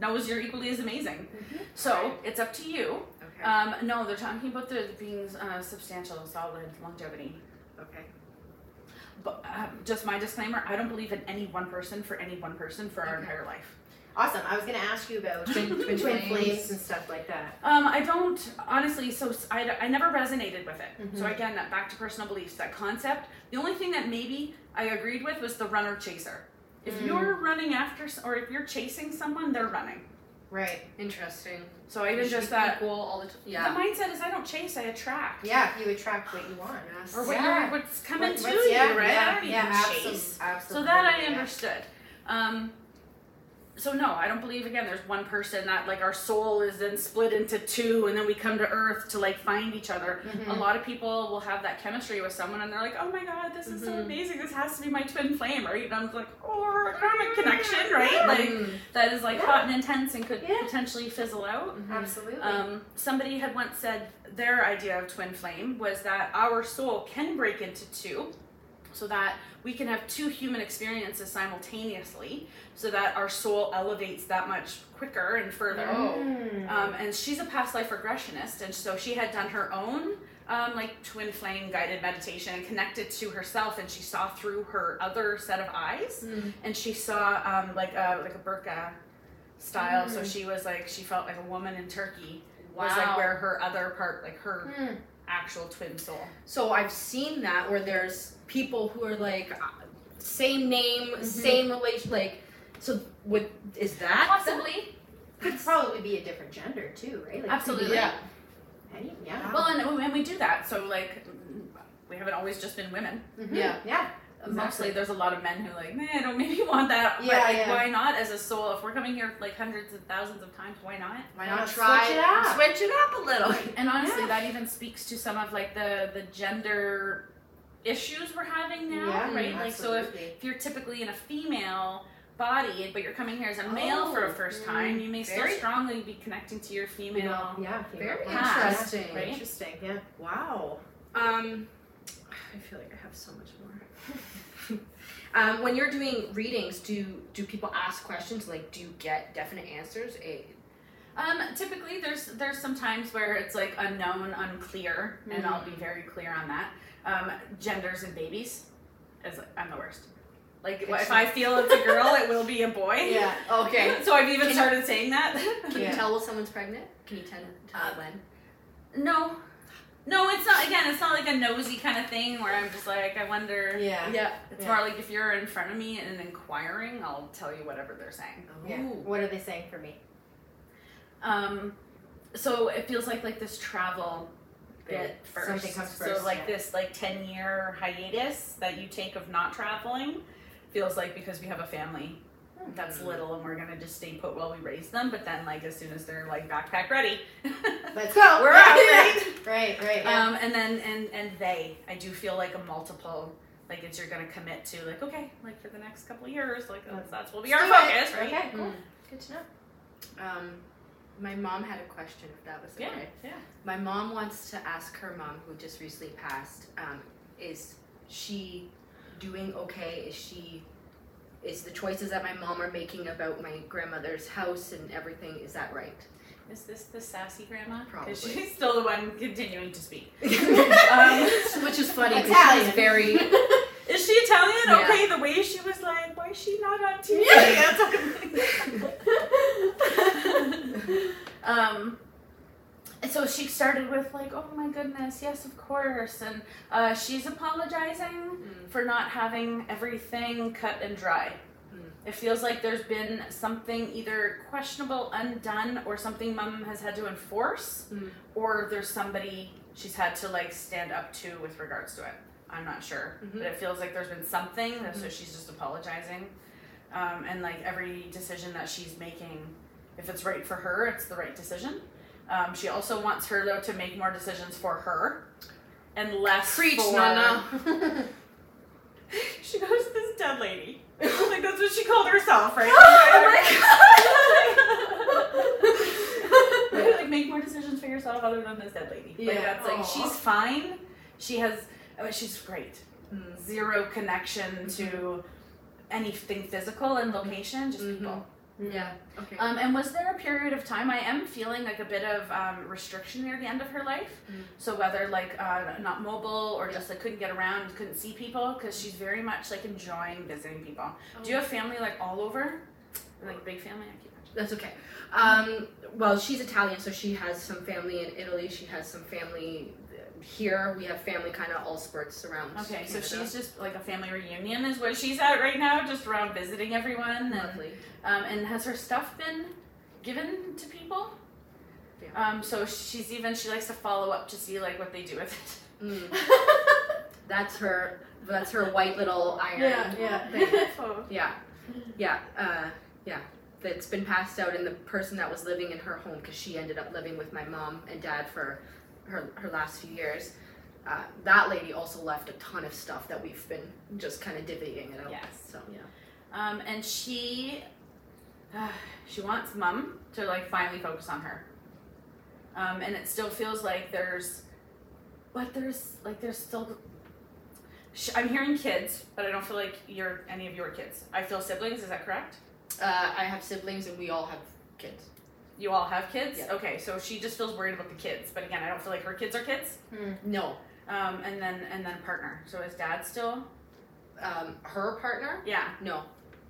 knows you're equally as amazing. So Right. it's up to you. Okay. Um, no, they're talking about the being uh, substantial, solid longevity. okay. But uh, just my disclaimer: I don't believe in any one person for any one person for our entire life. Awesome. I was gonna ask you about Twin- twin twin flames. flames and stuff like that. Um, I don't honestly. So I, I never resonated with it. So Mhm. again, that back to personal beliefs. That concept. The only thing that maybe I agreed with was the runner chaser. If Mm. you're running after, or if you're chasing someone, they're running. Right. Interesting. So even You just that. equal all the time. The mindset is I don't chase, I attract. Yeah. You attract what you want. Yes. Or what Yeah. you're, what's coming What- to what's- you, yeah, right? Yeah, I don't yeah, even absolutely, chase. absolutely. So that I yeah. understood. Um, so no, I don't believe again. There's one person that like our soul is then split into two, and then we come to Earth to like find each other. Mhm. A lot of people will have that chemistry with someone, and they're like, "Oh my God, this is so Mhm. amazing! This has to be my twin flame, right?" And I'm like, "Oh, a karmic connection, right? Like Mm. that is like Yeah. hot and intense and could Yeah. potentially fizzle out." Mhm. Absolutely. Um, somebody had once said their idea of twin flame was that our soul can break into two so that we can have two human experiences simultaneously so that our soul elevates that much quicker and further. Oh. Mm. Um, and she's a past life regressionist, and so she had done her own um, like twin flame guided meditation and connected to herself, and she saw through her other set of eyes Mm. and she saw um, like a like a burqa style. So Mm. she was like she felt like a woman in Turkey Wow. was like where her other part, like her Mm. actual twin soul. So I've seen that where there's people who are like same name, Mhm. same relation, like so. Would is that Possibly. Could probably be a different gender too, right? Like, Absolutely. Yeah. Any, yeah. Well, and, and we do that. So like we haven't always just been women. Mhm. Yeah. Yeah. Mostly, there's a lot of men who like, man, I don't maybe want that. but Yeah, like, yeah. why not? As a soul, if we're coming here like hundreds of thousands of times, why not? Why Yeah, not switch try it up. switch it up a little? And honestly, Yeah. that even speaks to some of like the the gender issues we're having now, Yeah, right? Like, so if if you're typically in a female body but you're coming here as a male for a Oh, first time, you may still strongly be connecting to your female. yeah. Very past, interesting. right? Interesting. Yeah. Wow. Um, I feel like I have so much more. um, when you're doing readings, do do people ask questions? Like, do you get definite answers? Eh, Um, typically there's there's some times where it's like unknown, unclear, and I'll be very clear on that. Um, genders and babies, is I'm the worst. Like if I feel it's a girl, it will be a boy. Yeah. Okay. So I've even Can- started saying that. Can Yeah. you tell when someone's pregnant? Can you tell, tell Uh, when? no, no, it's not. Again, it's not like a nosy kind of thing where I'm just like I wonder. Yeah. Yeah. It's Yeah. more like if you're in front of me and inquiring, I'll tell you whatever they're saying. Yeah. What are they saying for me? Um, so it feels like like this travel bit first. Something comes first, So like yeah. this like ten year hiatus that you take of not traveling feels like because we have a family that's Hmm. little and we're gonna just stay put while we raise them. But then like as soon as they're like backpack ready, Let's go. We're yeah, out, right. Right. Right. Yeah. um, and then and and they, I do feel like a multiple. Like it's you're gonna commit to like okay like for the next couple of years like that's, that's will be our focus right Okay. Cool. Mm. Good to know. Um, my mom had a question, if that was okay. yeah My mom wants to ask her mom, who just recently passed, um, is she doing okay? Is she, is the choices that my mom are making about my grandmother's house and everything, is that right? Is this the sassy grandma? Probably. Because she's still the one continuing to speak. um, Which is funny because she's very. is she Italian? Yeah. Okay, the way she was like, why is she not on TV? um, and so she started with like, oh my goodness, yes, of course, and uh, she's apologizing for not having everything cut and dry. Mm. It feels like there's been something either questionable, undone, or something mom has had to enforce, Mm. or there's somebody she's had to like stand up to with regards to it. I'm not sure, Mhm. but it feels like there's been something, so she's just apologizing. Um, and like every decision that she's making, if it's right for her, it's the right decision. Um, she also wants her though to make more decisions for her, and less Preach, for. Nana. She goes, this dead lady. like that's what she called herself, right? Oh my god! like make more decisions for yourself other than this dead lady. Like Yeah. that's like Aw. she's fine. She has oh, she's great. Mm. Zero connection to anything physical and location, just Mhm. people. Yeah. Okay. Um, and was there a period of time I am feeling like a bit of um, restriction near the end of her life? Mm. So whether like uh, not mobile or just like couldn't get around, couldn't see people, because she's very much like enjoying visiting people. Do you have family like all over? Like big family? I keep That's okay. Um, well, she's Italian, so she has some family in Italy. She has some family here. We have family kind of all spurts around. Okay, so she's just like a family reunion is what she's at right now, just around visiting everyone. And, lovely. um, and has her stuff been given to people? Yeah. Um, so she's even she likes to follow up to see like what they do with it. Mm. that's her. That's her white little iron. thing. Oh. Yeah, yeah, uh, yeah. That's been passed out, and the person that was living in her home, because she ended up living with my mom and dad for her her last few years. Uh, that lady also left a ton of stuff that we've been just kind of divvying it up. Yes. So yeah. Um, and she she wants mom to like finally focus on her. Um, and it still feels like there's, but there's like there's still. I'm hearing kids, but I don't feel like you're any of your kids. I feel siblings. Is that correct? Uh, I have siblings, and we all have kids. You all have kids. Yeah. Okay, so she just feels worried about the kids, but again, I don't feel like her kids are kids. No, Um, and then and then partner. So is dad still? um, her partner. Yeah, No.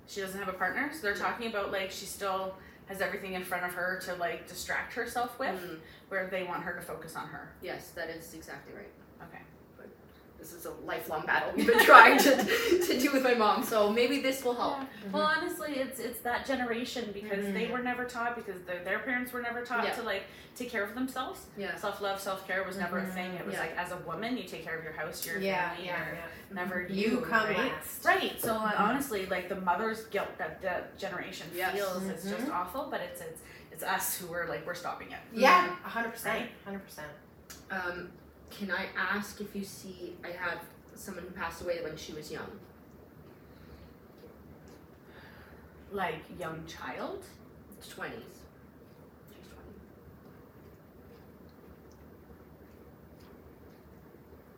she doesn't have a partner. So they're talking about like she still has everything in front of her to like distract herself with, Mm, where they want her to focus on her. yes, that is exactly right. Okay. This is a lifelong battle we've been trying to to do with my mom. So maybe this will help. Well, honestly, it's it's that generation because they mm-hmm. were never taught because their their parents were never taught Yeah. to like take care of themselves. Yeah. Self love, self care was never a mm-hmm. thing. It was Yeah. like as a woman, you take care of your house, your Yeah, family, yeah, yeah. never You you, come right? last. Right. So uh, mm-hmm. honestly, like the mother's guilt that that generation Yes. feels is just awful, but it's it's it's us who are like we're stopping it. Yeah, a hundred percent, hundred percent. Um, Can I ask if you see? I have someone who passed away when she was young. Like young child. Twenties. She's twenty.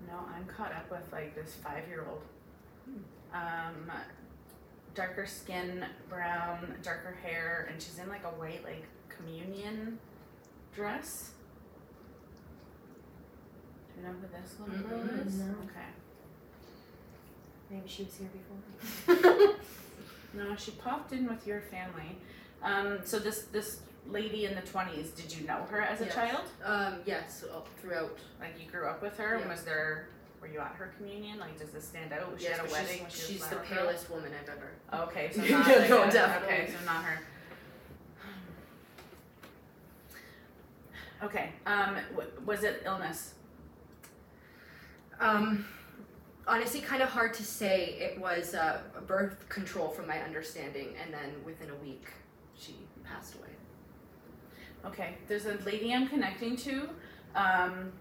No, I'm caught up with like this five year old. Um, darker skin, brown, darker hair, and she's in like a white like communion dress. Do you know who this little girl Mm-mm. is? No. Okay. Maybe she was here before. No, she popped in with your family. Um, so this this lady in the twenties, did you know her as a Yes. child? Um, yes, uh, throughout. Like you grew up with her? Yeah. Was there were you at her communion? Like does this stand out? Was she at a wedding? she's, she she's the girl? palest woman I've ever. Okay, so not no, like a- definitely. Okay, so not her. Okay. Um, w- was it illness? Um, honestly, kind of hard to say. It was uh, birth control, from my understanding, and then within a week, she passed away. Okay. There's a lady I'm connecting to, um,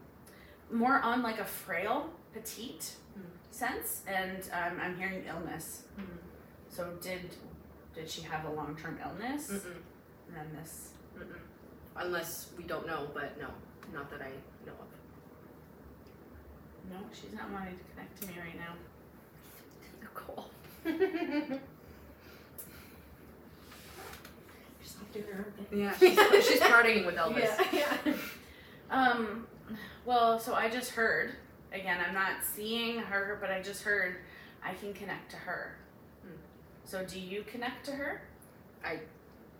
more on like a frail, petite Hmm. sense, and um, I'm hearing illness. Mm. So did did she have a long term illness? Mm-mm, And then this. mm-mm. Unless we don't know, but no, not that I. No, she's not wanting to connect to me right now. Cool. She's not doing her own thing. Yeah, she's, she's partying with Elvis. Yeah, yeah. Um, well, so I just heard. Again, I'm not seeing her, but I just heard I can connect to her. Hmm. So, do you connect to her? I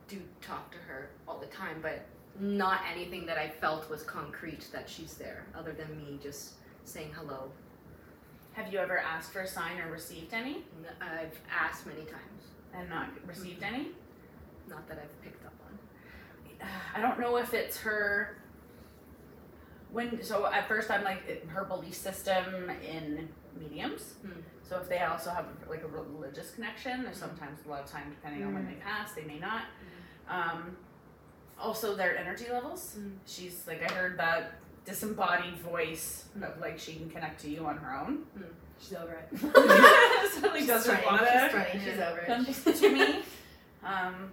do talk to her all the time, but not anything that I felt was concrete that she's there, other than me just saying hello. Have you ever asked for a sign or received any? N- I've asked many times, And not received any? not that I've picked up on. I don't know if it's her. When so at first I'm like it- her belief system in mediums. Hmm. So if they also have like a religious connection, or sometimes a lot of time depending on when they pass, they may not. Um, also their energy levels. She's like I heard that disembodied voice of like she can connect to you on her own. She's over it. so like She's doesn't funny. want She's to funny. She's over it. come to me. Um,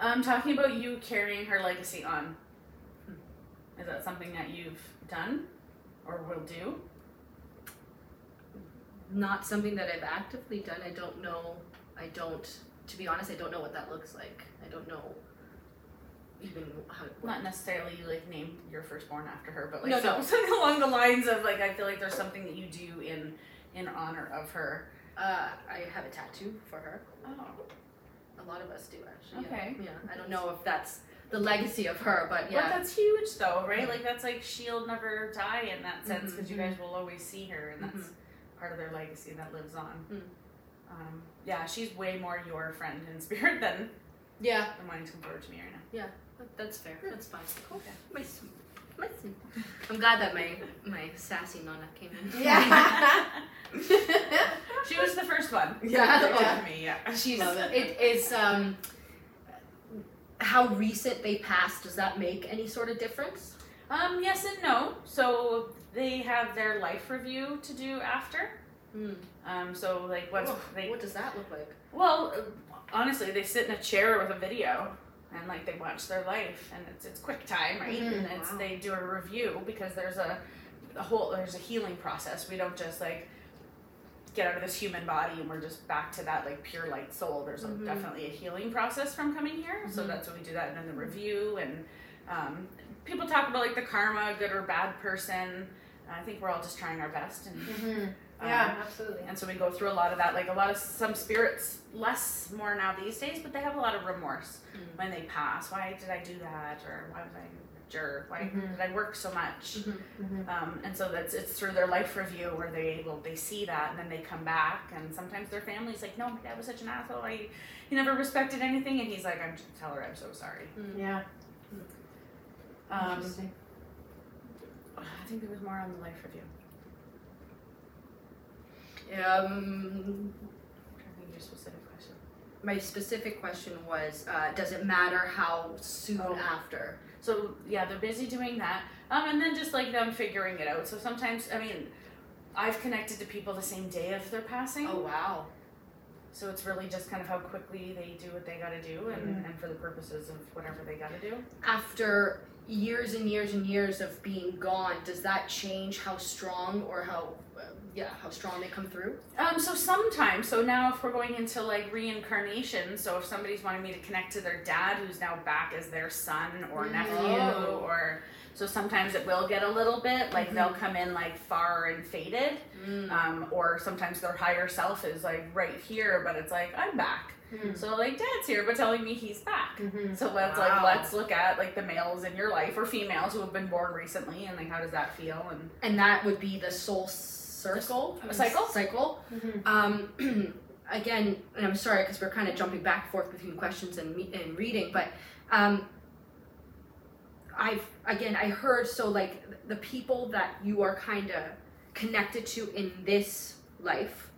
I'm talking about you carrying her legacy on. Is that something that you've done or will do? Not something that I've actively done. I don't know. I don't. To be honest, I don't know what that looks like. I don't know even. Not necessarily like name your firstborn after her, but like No, no. something along the lines of like I feel like there's something that you do in in honor of her. Uh, I have a tattoo for her. Oh, A lot of us do actually. Okay. Yeah. I don't know if that's the legacy of her, but but that's huge though, right? Like that's like she'll never die in that sense because you Mhm. guys will always see her, and that's part of their legacy that lives on. Mm. Um, yeah, she's way more your friend in spirit than Yeah. wanting to come forward to me right now. that- That's fair. That's fine. Okay. My, s- my s- I'm glad that my my sassy nana came in. Yeah. She was the first one. Yeah. That Yeah. came to me, yeah. She's Love it. it is um how recent they passed, does that make any sort of difference? Um, yes and no. So they have their life review to do after. Hmm. Um, so like once Oh, they what does that look like? well, uh, honestly, they sit in a chair with a video and like they watch their life and it's it's quick time, right? Mhm. And it's Wow. they do a review because there's a a whole there's a healing process. We don't just like get out of this human body and we're just back to that like pure light soul. There's a, Mhm. definitely a healing process from coming here. So Mhm. that's when we do that and then the review and um, people talk about like the karma, good or bad person. I think we're all just trying our best and Mhm. um, Yeah, absolutely. and so we go through a lot of that. Like a lot of some spirits, less more now these days, but they have a lot of remorse Mm. when they pass. Why did I do that? Or why was I a jerk? Why Mhm. did I work so much? Mhm. Um, and so that's it's through their life review where they well they see that and then they come back and sometimes their family's like, no, my dad was such an asshole. I, he never respected anything, and he's like, I'm tell her I'm so sorry. Yeah. Um, Interesting. I think there was more on the life review. Um, I think your specific question. my specific question was, uh, does it matter how soon Oh. after? So yeah, they're busy doing that. Um, and then just like them figuring it out. So sometimes, I mean, I've connected to people the same day of their passing. Oh wow. So it's really just kind of how quickly they do what they got to do, and, and for the purposes of whatever they got to do. After years and years and years of being gone, does that change how strong or how, uh, yeah, how strong they come through? Um, so sometimes, so now if we're going into like reincarnation, so if somebody's wanting me to connect to their dad who's now back as their son or nephew, Oh. or so sometimes it will get a little bit like they'll come in like far and faded. Mm. um, or sometimes their higher self is like right here, but it's like I'm back. Mhm. So like dad's here, but telling me he's back. Mhm. So let's Wow. like let's look at like the males in your life or females who have been born recently, and like how does that feel? And And that would be the soul circle? A cycle? Cycle. Mhm. Um, again, and I'm sorry because we're kind of jumping back and forth between questions and, me- and reading, but um, I've again I heard so like the people that you are kind of connected to in this life,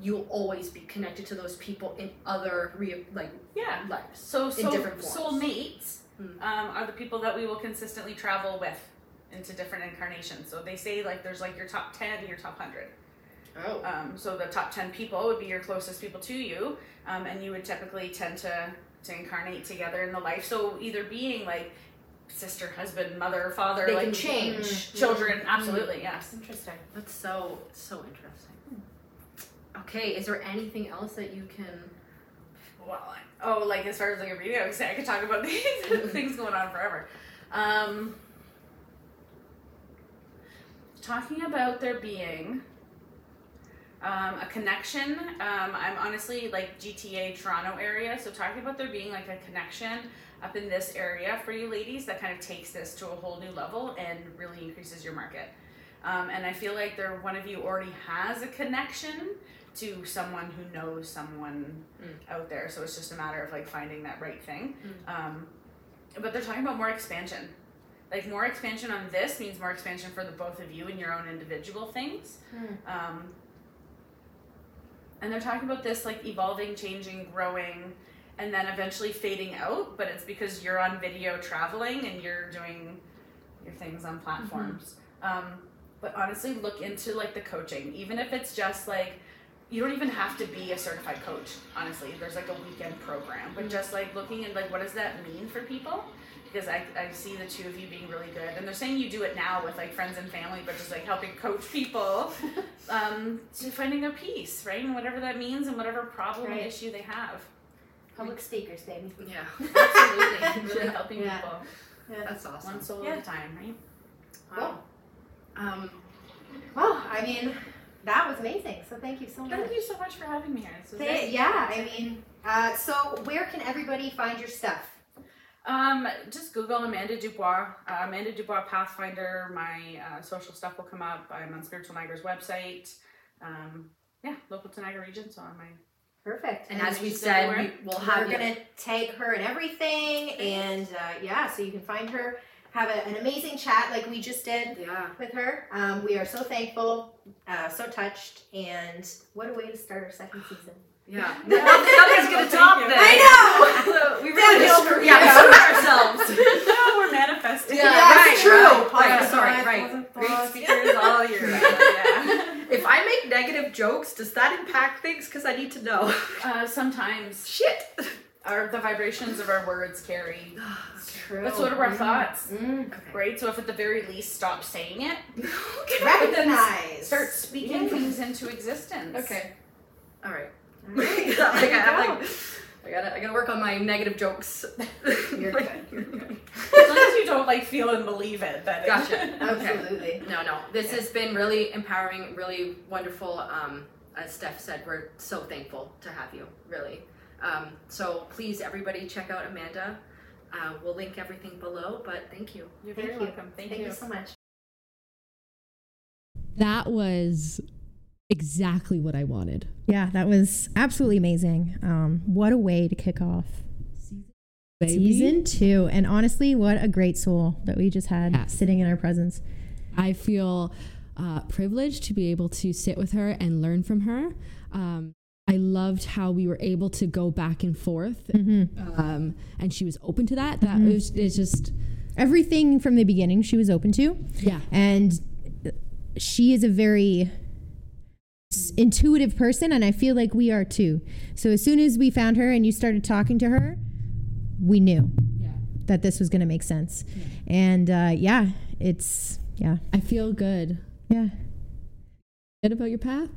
you'll always be connected to those people in other re- like yeah. lives. So forms. soulmates Hmm. um, are the people that we will consistently travel with into different incarnations. So they say like there's like your top ten and your top hundred. Oh. Um, so the top 10 people would be your closest people to you, um, and you would typically tend to, to incarnate together in the life. So either being like sister, husband, mother, father, They like can change. Mhm. children, absolutely, yes. Interesting. That's so so interesting. Okay, is there anything else that you can well, I- oh, like as far as like a reading, I would say I could talk about these things going on forever. Um, talking about there being um, a connection. Um, I'm honestly like GTA Toronto area, so talking about there being like a connection up in this area for you ladies that kind of takes this to a whole new level and really increases your market. Um, and I feel like there one of you already has a connection to someone who knows someone out there. So it's just a matter of like finding that right thing. Um, but they're talking about more expansion. Like more expansion on this means more expansion for the both of you and your own individual things. Um, and they're talking about this like evolving, changing, growing, and then eventually fading out. But it's because you're on video traveling and you're doing your things on platforms. Um, but honestly, look into like the coaching, even if it's just like you don't even have to be a certified coach. Honestly, there's like a weekend program, but just like looking at like what does that mean for people? Because I, I see the two of you being really good, and they're saying you do it now with like friends and family, but just like helping coach people um, to finding their peace, right, and whatever that means, and whatever problem Right. issue they have. Public speakers, baby. Yeah. Absolutely, really helping Yeah. people That's awesome. one soul Yeah. at a time, right? Wow. Um, Well, I mean, that was amazing. So thank you so much. Thank you so much for having me here. This was Th- yeah, I mean, uh, so where can everybody find your stuff? Um, just Google Amanda Dubois, uh, Amanda Dubois Pathfinder. My uh, social stuff will come up. I'm on Spiritual Niagara's website. Um, yeah, local to Niagara region, so on my. Perfect. and as we said, we, we'll we're you. gonna tag her and everything, and uh, yeah, so you can find her, have a, an amazing chat like we just did Yeah. with her. Um, we are so thankful, uh, so touched, and what a way to start our second season. Yeah. Nothing's gonna top this. I know. we really Downhill just from yeah, we screwed ourselves. no, we're manifesting. Yeah, Yeah, right, true. right, Positive right, sorry, right. Great speakers all year round. Yeah. If I make negative jokes, does that impact things? Because I need to know. Uh, sometimes Shit. our the vibrations of our words carry. It's true. That's sort of our thoughts, Mm. Okay. right? So if at the very least stop saying it, Recognize. start speaking Yeah. things into existence. Okay. All right. Alright. like, I, There I'm like, I gotta, I gotta work on my negative jokes. You're good. You're good. As long as you don't like feel and believe it, that is- Gotcha. Okay. Absolutely. No, no. This has been really empowering, really wonderful. Um, as Steph said, we're so thankful to have you, really. Um, so please, everybody, check out Amanda. Uh, we'll link everything below, but thank you. You're Thank very you. welcome. Thank, Thank you. you so much. That was exactly what I wanted. Yeah, that was absolutely amazing. Um, what a way to kick off Baby. season two. And honestly, what a great soul that we just had Yes. sitting in our presence. I feel uh, privileged to be able to sit with her and learn from her. Um, I loved how we were able to go back and forth, Mm-hmm. um, and she was open to that. That Mhm. was it's just Everything from the beginning she was open to. yeah. And she is a very intuitive person, and I feel like we are too. So as soon as we found her and you started talking to her, we knew Yeah. that this was going to make sense. And uh, yeah, it's, yeah, I feel good. yeah. Good about your path.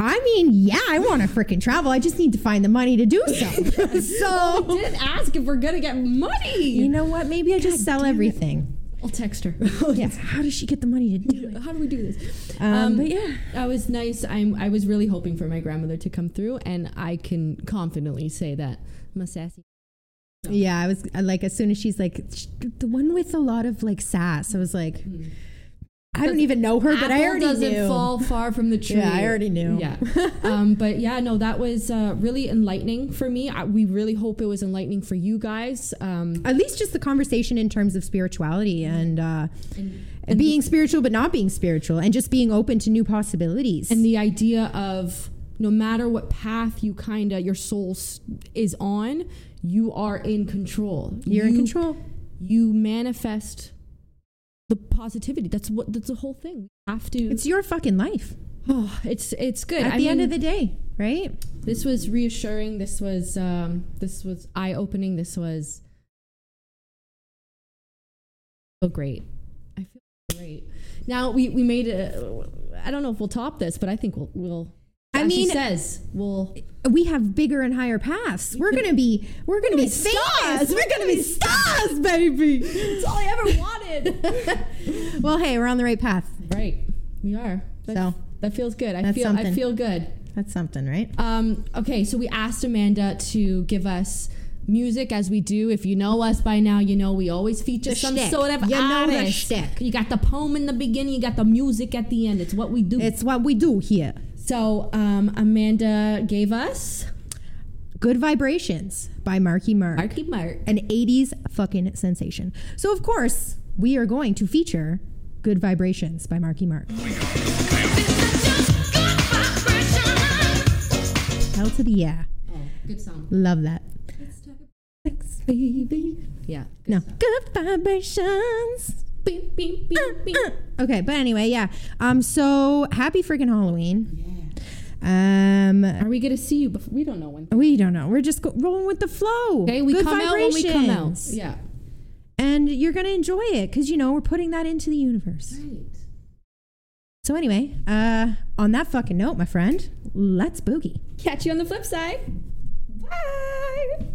I mean, yeah, I want to freaking travel. I just need to find the money to do so. so, we Didn't ask if we're gonna get money. you know what? Maybe I just sell everything. it. I'll text her. Yeah. How does she get the money to do it? How do we do this? Um, Um, but yeah. That was nice. I'm. I was really hoping for my grandmother to come through, and I can confidently say that I'm a sassy. Yeah, I was like, as soon as she's like, the one with a lot of like sass, I was like, I don't even know her, but I Apple already doesn't knew. fall far from the tree. Yeah, I already knew. Yeah. um, but yeah, no, that was uh, really enlightening for me. I, we really hope it was enlightening for you guys. Um, At least just the conversation in terms of spirituality and, uh, and, and being spiritual, but not being spiritual, and just being open to new possibilities. and the idea of no matter what path you kind of your soul is on, you are in control. you're in control. You manifest the positivity. That's what. That's the whole thing. We have to. It's your fucking life oh, it's it's good. at I the end of the day, right? this was reassuring. This was um, this was eye opening. This was feel great. I feel great. Now we we made it. I don't know if we'll top this, but I think we'll we'll. I mean, says, well, we have bigger and higher paths. We're gonna be, we're gonna be be famous. stars. We're gonna be stars, baby. it's all I ever wanted. well, hey, we're on the right path. right, we are. That, So, that feels good. I that's feel. I feel good. That's something, right? Um, okay, so we asked Amanda to give us music as we do. If you know us by now, you know we always feature The some shtick. sort of You know the shtick. You got the poem in the beginning, you got the music at the end. It's what we do. It's what we do here. so um, Amanda gave us Good Vibrations by Marky Mark. Marky Mark. an 80s fucking sensation. So, of course, we are going to feature Good Vibrations by Marky Mark. Hell to the yeah. Oh, good song. Love that. Sex, baby. Yeah. No. Good vibrations. Beep, beep, beep, beep. Uh, Okay, but anyway, yeah. Um, so happy freaking Halloween. Yeah. Um, Are we gonna see you? Before? We don't know when. we don't know. We're just go- rolling with the flow. Okay, we Good come out when we come out. Yeah. And you're gonna enjoy it because you know we're putting that into the universe. Right. So anyway, uh, on that fucking note, my friend, let's boogie. Catch you on the flip side. Bye.